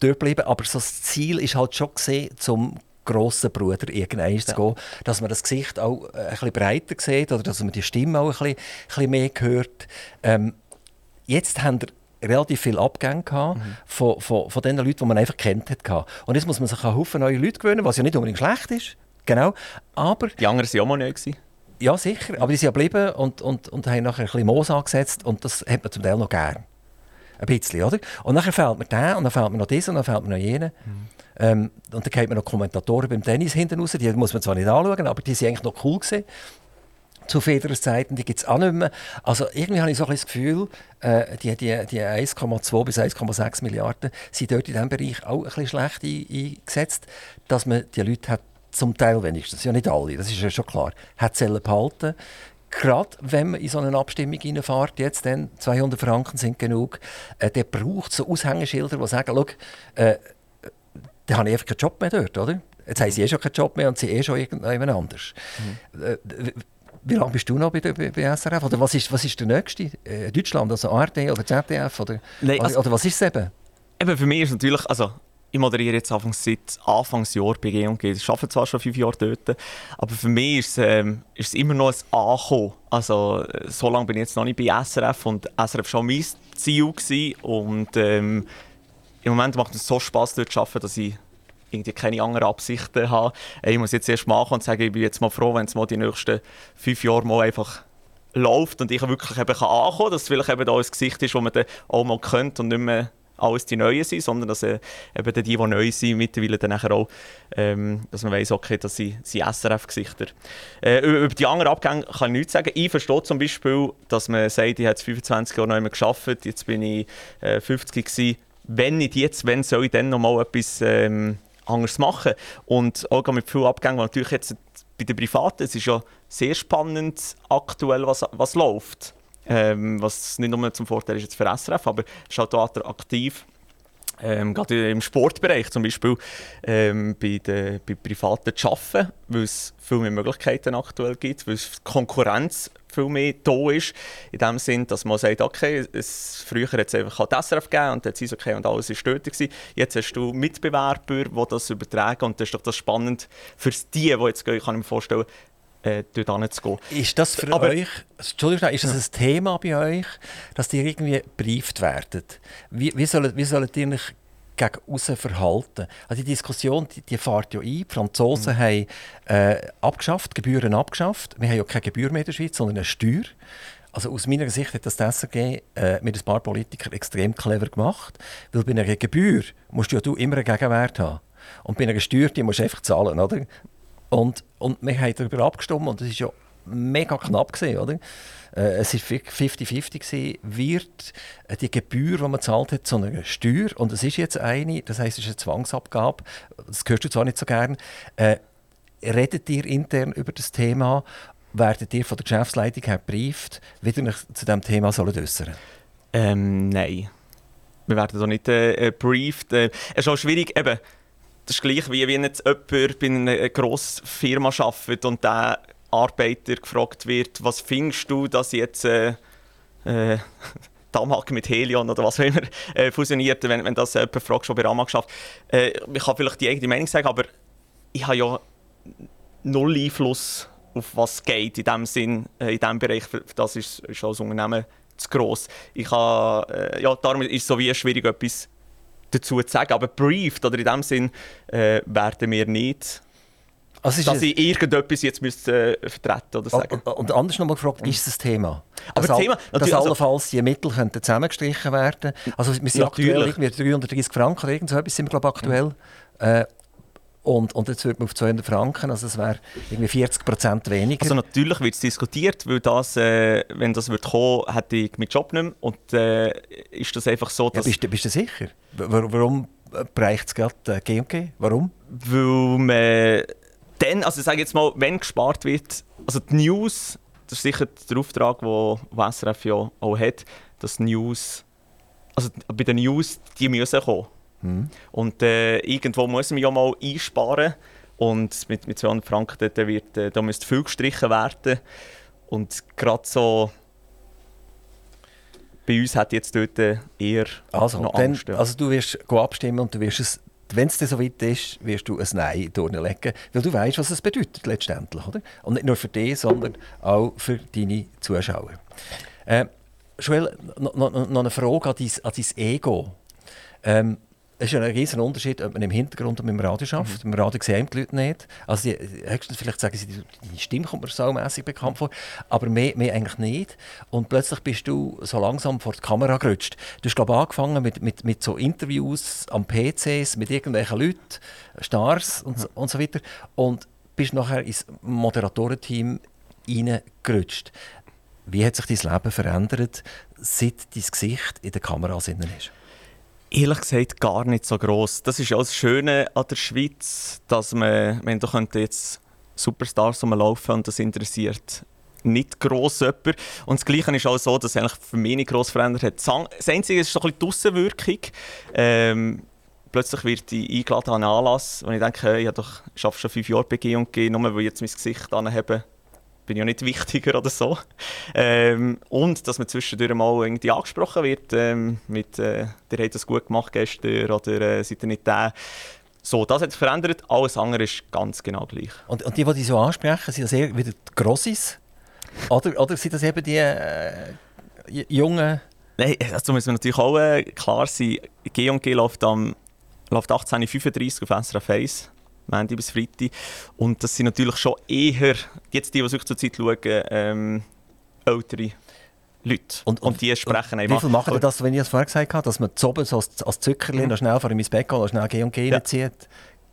dort geblieben, aber so das Ziel ist halt schon gesehen, zum grossen Bruder irgendwann ja. zu gehen, dass man das Gesicht auch äh, ein bisschen breiter sieht oder dass man die Stimme auch ein bisschen, ein bisschen mehr hört. Ähm, jetzt haben wir relativ viele Abgänge gehabt mhm. von, von, von den Leuten, die man einfach kennt hat. Und jetzt muss man sich an Haufen neue Leute gewöhnen, was ja nicht unbedingt schlecht ist. Genau. Aber, die anderen waren auch mal neu. Ja, sicher. Aber die sind geblieben und, und, und haben nachher ein bisschen Moos angesetzt. Und das hat man zum Teil noch gern. Ein bisschen, oder? Und nachher fällt mir der, und dann fällt mir noch dieser, und dann fällt mir noch jener. Mhm. Ähm, und dann kriegt man noch Kommentatoren beim Tennis hinten raus. Die muss man zwar nicht anschauen, aber die waren eigentlich noch cool. Gewesen. Zu Federers Zeiten, die gibt es auch nicht mehr. Also irgendwie habe ich so ein das Gefühl, äh, die, die, die 1,2 bis 1,6 Milliarden sind dort in diesem Bereich auch ein bisschen schlecht eingesetzt, dass man die Leute hat zum Teil wenigstens, ja nicht alle, das ist ja schon klar, hat Zellen behalten. Gerade wenn man in so eine Abstimmung reinfährt, jetzt dann 200 Franken sind genug, äh, der braucht so Aushängeschilder, die sagen, schau, äh, dann habe ich einfach keinen Job mehr dort, oder? Jetzt haben sie eh schon keinen Job mehr und sie eh schon irgendjemand anders. Mhm. Äh, wie lange bist du noch bei, bei, bei SRF? Oder was ist, was ist der nächste? Äh, Deutschland, also ARD oder ZDF? Oder, Nein, also, oder was ist es eben? Eben für mich ist natürlich, also ich moderiere jetzt Anfangs, seit Anfangsjahr bei G&G. Ich arbeite zwar schon fünf Jahre dort, aber für mich ist es, ähm, ist es immer noch ein Ankommen. Also, so lange bin ich jetzt noch nicht bei SRF und SRF war schon mein Ziel. Gewesen. Und ähm, im Moment macht es so Spass, dort zu arbeiten, dass ich irgendwie keine anderen Absichten habe. Ich muss jetzt erst machen und sagen, ich bin jetzt mal froh, wenn es mal die nächsten fünf Jahre mal einfach läuft und ich wirklich eben ankommen kann, dass es vielleicht eben da ein Gesicht ist, das man dann auch mal könnte und nicht mehr alles die Neuen sind, sondern dass äh, eben die, die neu sind, mittlerweile dann auch, ähm, dass man weiss, okay, das sind, sind SRF-Gesichter. Äh, über die anderen Abgänge kann ich nichts sagen. Ich verstehe zum Beispiel, dass man sagt, ich habe 25 Jahre noch mehr geschafft, jetzt bin ich äh, 50 gewesen. Wenn nicht jetzt, wenn soll ich dann noch mal etwas ähm, anders machen. Und auch mit vielen Abgängen, weil natürlich jetzt bei den Privaten, es ist ja sehr spannend aktuell, was, was läuft. Ähm, was nicht nur zum Vorteil ist jetzt für SRF, aber es ist halt auch attraktiv ähm, gerade im Sportbereich zum Beispiel ähm, bei, den, bei Privaten zu arbeiten, weil es viel mehr Möglichkeiten aktuell gibt, weil es Konkurrenz viel mehr da ist. In dem Sinn, dass man sagt, okay, es, früher hat es einfach das SRF gegeben und dann okay und alles ist dort gewesen. Jetzt hast du Mitbewerber, die das übertragen und das ist doch das spannend für die, die jetzt gehen, kann ich mir vorstellen, äh, dort gehen. Ist das für Aber, euch, Entschuldigung, ist das ein Thema bei euch, dass die irgendwie brieft werden? Wie, wie, sollen, wie sollen die euch gegen außen verhalten? Also die Diskussion, die, die fährt ja ein. Die Franzosen mhm. haben äh, abgeschafft, Gebühren abgeschafft. Wir haben ja keine Gebühr mehr in der Schweiz, sondern eine Steuer. Also aus meiner Sicht hat das die SRG äh, mit ein paar Politikern extrem clever gemacht. Weil bei einer Gebühr musst du ja du immer einen Gegenwert haben. Und bei einer Steuer die musst du einfach zahlen. Oder? Und, und wir haben darüber abgestimmt und es war ja mega knapp, gewesen, oder? Äh, es war 50-50, wird die Gebühr, die man zahlt hat, zu einer Steuer, und es ist jetzt eine, das heisst, es ist eine Zwangsabgabe, das hörst du zwar nicht so gern, äh, redet ihr intern über das Thema, werdet ihr von der Geschäftsleitung her gebrieft, wie ihr euch zu diesem Thema sollt äußern ähm, Nein. Wir werden da nicht äh. Äh, es ist auch schwierig, eben, das ist gleich wie wenn jetzt jemand bei einer grossen Firma arbeitet und der Arbeiter gefragt wird, was findest du, dass jetzt äh, äh, Damag mit Helion oder was auch immer äh, fusioniert, wenn, wenn das jemand fragt, schon bei Amag geschafft. Äh, ich kann vielleicht die eigene Meinung sagen, aber ich habe ja null Einfluss auf was geht in dem Sinn, äh, in diesem Bereich. Das ist, ist als Unternehmen zu gross. Ich kann, äh, ja, darum ist es so wie schwierig, etwas dazu zu sagen. Aber briefed, oder in dem Sinn, äh, werden wir nicht. Also dass ich irgendetwas jetzt müsste, äh, vertreten oder sagen. Und, und anders nochmal gefragt, ist das Thema? Aber dass, Thema, dass also, allenfalls die Mittel könnten zusammengestrichen werden Also wir sind natürlich. aktuell 330 Franken oder irgend so etwas sind wir glaube aktuell. Mhm. Äh, und, und jetzt wird man auf 200 Franken, also es wäre irgendwie 40 Prozent weniger. Also natürlich wird es diskutiert, weil das, äh, wenn das wird kommen, hätte ich meinen Job nicht mehr. Und äh, ist das einfach so, dass... Ja, bist, bist du sicher? Warum bereicht es gerade äh, G&G? Warum? Weil man dann, also sage jetzt mal, wenn gespart wird, also die News, das ist sicher der Auftrag, den SRF ja auch hat, dass News, also bei den News, die müssen kommen. Mhm. Und äh, irgendwo muss man ja mal einsparen. Und mit, mit 200 Franken dort wird, äh, da müsste viel gestrichen werden. Und gerade so bei uns hat jetzt dort eher also, noch Angst. Dann, also du wirst abstimmen und du wirst es, wenn es so weit ist, wirst du ein Nein durchlegen, weil du weißt, was es bedeutet letztendlich, oder? Und nicht nur für dich, sondern auch für deine Zuschauer. Äh, Joel, noch, noch, noch eine Frage an dein, an dein Ego. Ähm, es ist ein riesen Unterschied, ob man im Hintergrund und im Radio arbeitet. Mhm. Im Radio sehen die Leute nicht. Also die, höchstens vielleicht sagen sie, die Stimme kommt mir so mäßig bekannt vor, aber mehr, mehr eigentlich nicht. Und plötzlich bist du so langsam vor die Kamera gerutscht. Du hast, glaube ich, angefangen mit, mit, mit so Interviews am PCs mit irgendwelchen Leuten, Stars und, mhm. und so weiter. Und bist nachher ins Moderatorenteam reingerutscht. Wie hat sich dein Leben verändert, seit dein Gesicht in der Kamera ist? Ehrlich gesagt gar nicht so groß. Das ist ja das Schöne an der Schweiz, dass man, wenn du jetzt Superstars rumlaufen und das interessiert nicht gross jemand. Und das Gleiche ist auch so, dass es für mich nicht gross verändert hat. Das Einzige ist so ein bisschen die Aussenwirkung. Ähm, plötzlich wird ich eingeladen an einen Anlass, und ich denke, hey, ich arbeite schon fünf Jahre bei G&G, nur weil ich jetzt mein Gesicht anhebe bin ja nicht wichtiger oder so. Ähm, und dass man zwischendurch mal irgendwie angesprochen wird ähm, mit äh, «Der hat das gut gemacht gestern» oder äh, «Seid ihr nicht der?» So, das hat sich verändert, alles andere ist ganz genau gleich. Und, und die, die dich so ansprechen, sind das eher wieder die Grossis? Oder, oder sind das eben die äh, jungen... Nein, dazu muss man natürlich auch äh, klar sein, G&G läuft, am, läuft 18.35 auf SRF 1 Montag bis Freitag. Und das sind natürlich schon eher, jetzt die, die sich zur Zeit schauen, ähm, ältere Leute. Und, und, und die sprechen und Wie viel machen das, wenn ich es vorher gesagt habe, dass man zu oben so als, als Zuckerli mhm. noch schnell vor mein Bett geht und schnell G und G ja. zieht?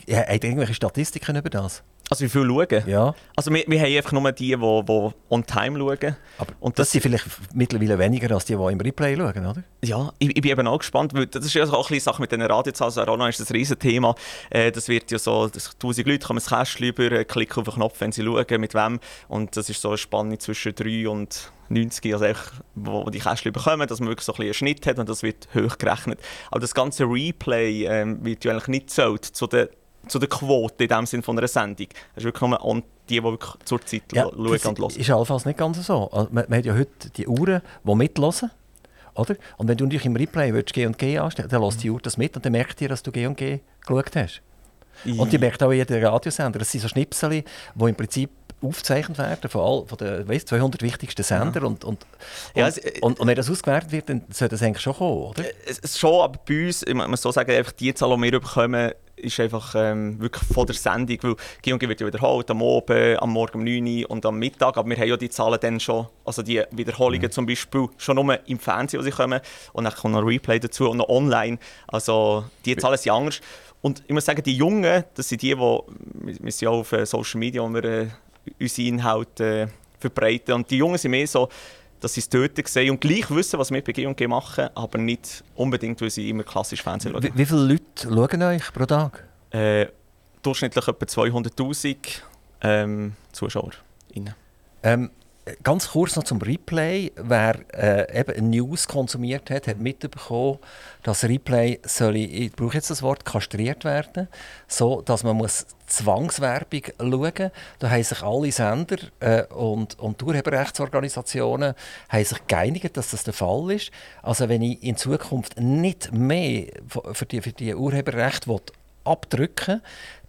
Ja, habt ihr irgendwelche Statistiken über das? Also wie viel schauen? Ja. Also wir, wir haben einfach nur die, die, die on time schauen. Aber Und das, das- sind vielleicht mittlerweile weniger als die, die im Replay schauen, oder? Ja, ich, ich bin eben auch gespannt, weil das ist ja auch ein bisschen Sache mit den Radiozahlen. Also Arona ist das ein Riesenthema. Äh, das wird ja so, dass 1000 Leute kommen ins Kästchen über, äh, klicken auf den Knopf, wenn sie schauen, mit wem. Und das ist so eine Spanne zwischen 3 und 90, also einfach, wo die Kästchen bekommen, dass man wirklich so ein einen Schnitt hat und das wird hoch gerechnet. Aber das ganze Replay ähm, wird ja eigentlich nicht gezählt zu der, zu der Quote in dem Sinn von einer Sendung. Es ist wirklich nur on die, die wirklich zur Zeit schauen und das hören. ist allenfalls nicht ganz so. Also, man, man hat ja heute die Uhren, die mithören. Oder? Und wenn du dich im Replay willst, G und G anstellen dann lässt die Uhr das mit und dann merkt ihr, dass du G und G geschaut hast. Und die merkt auch jeder Radiosender. Das sind so Schnipsel, die im Prinzip aufgezeichnet werden von, all, von den weißt, 200 wichtigsten Sender. Und, und, Ja, und, es- äh, und, und wenn das ausgewertet wird, dann sollte das eigentlich schon kommen, oder? es, es schon, aber bei uns, ich muss so sagen, einfach die Zahl, die wir bekommen, ist einfach ähm, wirklich von der Sendung, weil G&G wird ja wiederholt, am Abend, am Morgen um 9 Uhr und am Mittag, aber wir haben ja die Zahlen dann schon, also die Wiederholungen zum Beispiel, schon nur im Fernsehen, wo sie kommen und dann kommt noch ein Replay dazu und noch online, also die Zahlen sind anders. Und ich muss sagen, die Jungen, das sind die, die, wir wir sind ja auf äh, Social Media, wo wir äh, unsere Inhalte äh, verbreiten. Und die Jungen sind mehr so, dass sie es dort sehen und gleich wissen, was wir bei G&G machen, aber nicht unbedingt, weil sie immer klassisch Fernsehen schauen. Wie, wie viele Leute schauen euch pro Tag? Äh, durchschnittlich etwa 200'000 ähm, Zuschauer. Ähm, ganz kurz noch zum Replay. Wer äh, eben News konsumiert hat, hat mitbekommen, dass Replay soll, ich brauche jetzt das Wort, kastriert werden, so dass man muss Zwangswerbung schauen. Da haben sich alle Sender äh, und, und Urheberrechtsorganisationen haben sich geeinigt, dass das der Fall ist. Also wenn ich in Zukunft nicht mehr für die, für die Urheberrechte will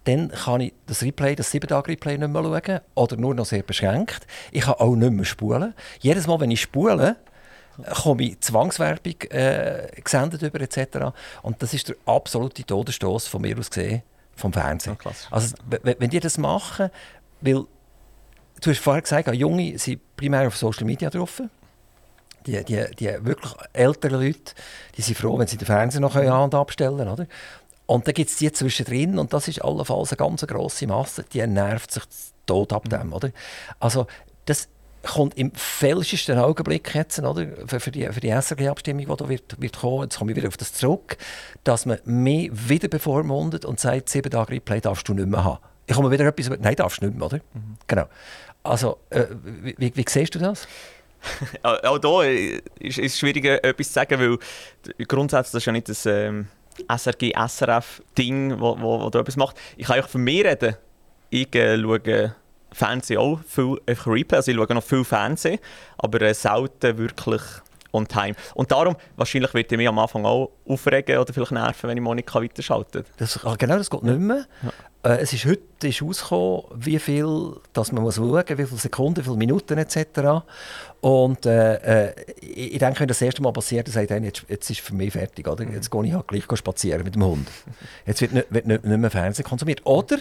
dann kann ich das Replay, das 7-Tage-Replay nicht mehr schauen oder nur noch sehr beschränkt. Ich kann auch nicht mehr spulen. Jedes Mal, wenn ich spule, komme ich Zwangswerbung äh, gesendet über etc. Und das ist der absolute Todesstoß von mir aus gesehen vom Fernsehen. Ja, also, wenn, die das machen, weil du hast vorher gesagt, Junge sind primär auf Social Media drauf. Die, die, die wirklich älteren Leute, die sind froh, wenn sie den Fernseher noch an- und abstellen können. Oder? Und dann gibt es die zwischendrin, und das ist allenfalls eine ganz grosse Masse, die nervt sich tot ab dem. Oder? Also, das kommt im fälschesten Augenblick jetzt, oder? Für, für die, für die SRG-Abstimmung, die da wird, wird kommen, jetzt komme ich wieder auf das zurück, dass man mehr wieder bevormundet und sagt, sieben Tage Replay darfst du nicht mehr haben. Ich komme wieder etwas über... Nein, darfst du nicht mehr, oder? Genau. Also, äh, wie, wie, wie siehst du das? Auch, da ist es schwierig, etwas zu sagen, weil grundsätzlich das ist ja nicht das ähm, SRG, SRF-Ding, wo, wo, wo da etwas macht. Ich kann auch von mir reden. Ich äh, schaue Fernsehen auch viel einfach Replay, also ich schaue noch viel Fernsehen, aber äh, selten wirklich on time. Und darum, wahrscheinlich wird ich mich am Anfang auch aufregen oder vielleicht nerven, wenn ich Monika weiterschalte. Das, ah, genau, das geht nicht mehr. Äh, es ist heute ist rausgekommen, wie viel dass man muss schauen muss, wie viele Sekunden, wie viele Minuten etc. Und äh, äh, ich denke, wenn das erste Mal passiert, dann sagt einer, jetzt, jetzt ist für mich fertig. Oder? Jetzt gehe ich halt gleich spazieren mit dem Hund. Jetzt wird nicht, wird nicht, nicht mehr Fernsehen konsumiert. Oder,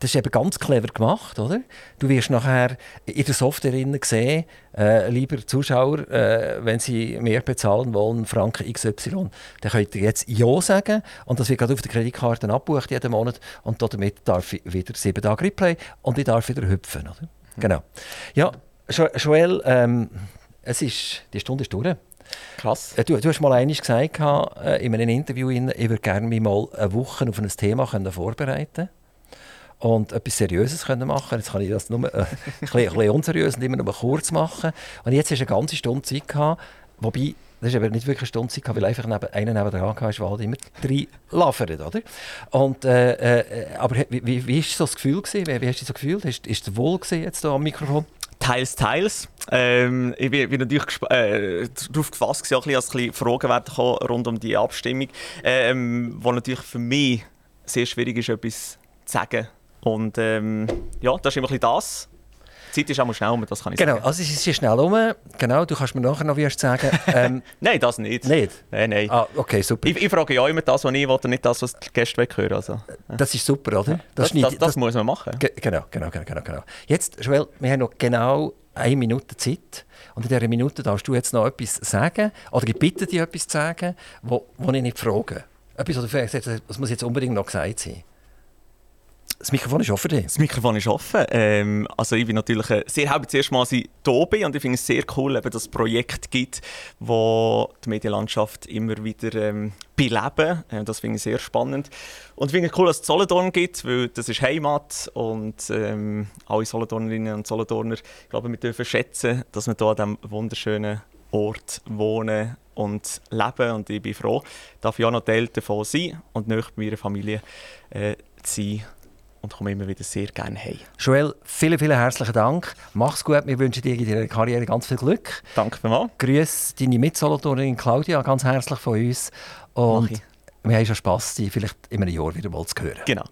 das ist eben ganz clever gemacht, oder? Du wirst nachher in der Software sehen, äh, lieber Zuschauer, äh, wenn Sie mehr bezahlen wollen, Franken XY, dann könnt ihr jetzt Ja sagen und das wird gerade auf der Kreditkarte abgebucht jeden Monat und damit darf ich wieder sieben Tage Replay und ich darf wieder hüpfen, oder? Genau. Ja, Jo- Joel, ähm, es ist, die Stunde ist durch. Krass. Äh, Du, du hast mal eines gesagt äh, in einem Interview, in, ich würde gerne mich mal eine Woche auf ein Thema können vorbereiten und etwas Seriöses können machen. Jetzt kann ich das nur äh, ein, bisschen, ein bisschen unseriös und immer nur kurz machen. Und jetzt hast du eine ganze Stunde Zeit gehabt, wobei das ist aber nicht wirklich eine Stunde Zeit, weil einfach neben, einer neben dran war, der halt immer drei lavert, oder? Und, äh, äh, aber wie, wie, wie ist so das Gefühl gewesen? Wie, wie hast du so gefühlt? Ist, es wohl gewesen jetzt da am Mikrofon? Teils, teils. Ähm, ich bin, bin natürlich äh, darauf gefasst, gewesen, auch ein bisschen Fragen werden kommen rund um die Abstimmung. Ähm, wo natürlich für mich sehr schwierig ist, etwas zu sagen. Und ähm, ja, das ist immer ein bisschen das. Die Zeit ist auch mal schnell um, das kann ich Genau, sagen. also es ist schnell um. Genau, du kannst mir nachher noch wie sagen. Ähm, Nein, das nicht. nicht? Nein, nein. Ah, okay, super. Ich, ich frage ja immer das, was ich will, und nicht das, was die Gäste hören Also, Das ist super, oder? das, schneide- das, das, muss man machen. Ge- Genau, genau, genau, genau, genau. Jetzt, Joel, wir haben noch genau eine Minute Zeit. Und in dieser Minute darfst du jetzt noch etwas sagen. Oder ich bitte dich, etwas zu sagen, wo, wo ich nicht frage. Etwas, was du vielleicht sagst, das muss jetzt unbedingt noch gesagt sein. Das Mikrofon ist offen. Das Mikrofon ist offen. Ähm, also ich bin natürlich äh, sehr happy, das erste Mal, dass ich hier bin und ich finde es sehr cool, dass es ein Projekt gibt, wo die Medienlandschaft immer wieder ähm, beleben. Ähm, das finde ich sehr spannend. Und ich finde es cool, dass es Solothurn gibt, weil das ist Heimat und ähm, alle Solothurnerinnen und Solothurner, ich glaube, wir dürfen schätzen, dass wir hier an diesem wunderschönen Ort wohnen und leben und ich bin froh, dass ich auch noch Teil davon sein und nicht bei meiner Familie äh, sein und komme immer wieder sehr gerne heim. Joel, vielen, vielen herzlichen Dank. Mach's gut. Wir wünschen dir in deiner Karriere ganz viel Glück. Danke vielmals. Grüß deine Mitsolothurnerin Claudia ganz herzlich von uns. Und wir haben schon Spass, dich vielleicht in einem Jahr wieder mal zu hören. Genau.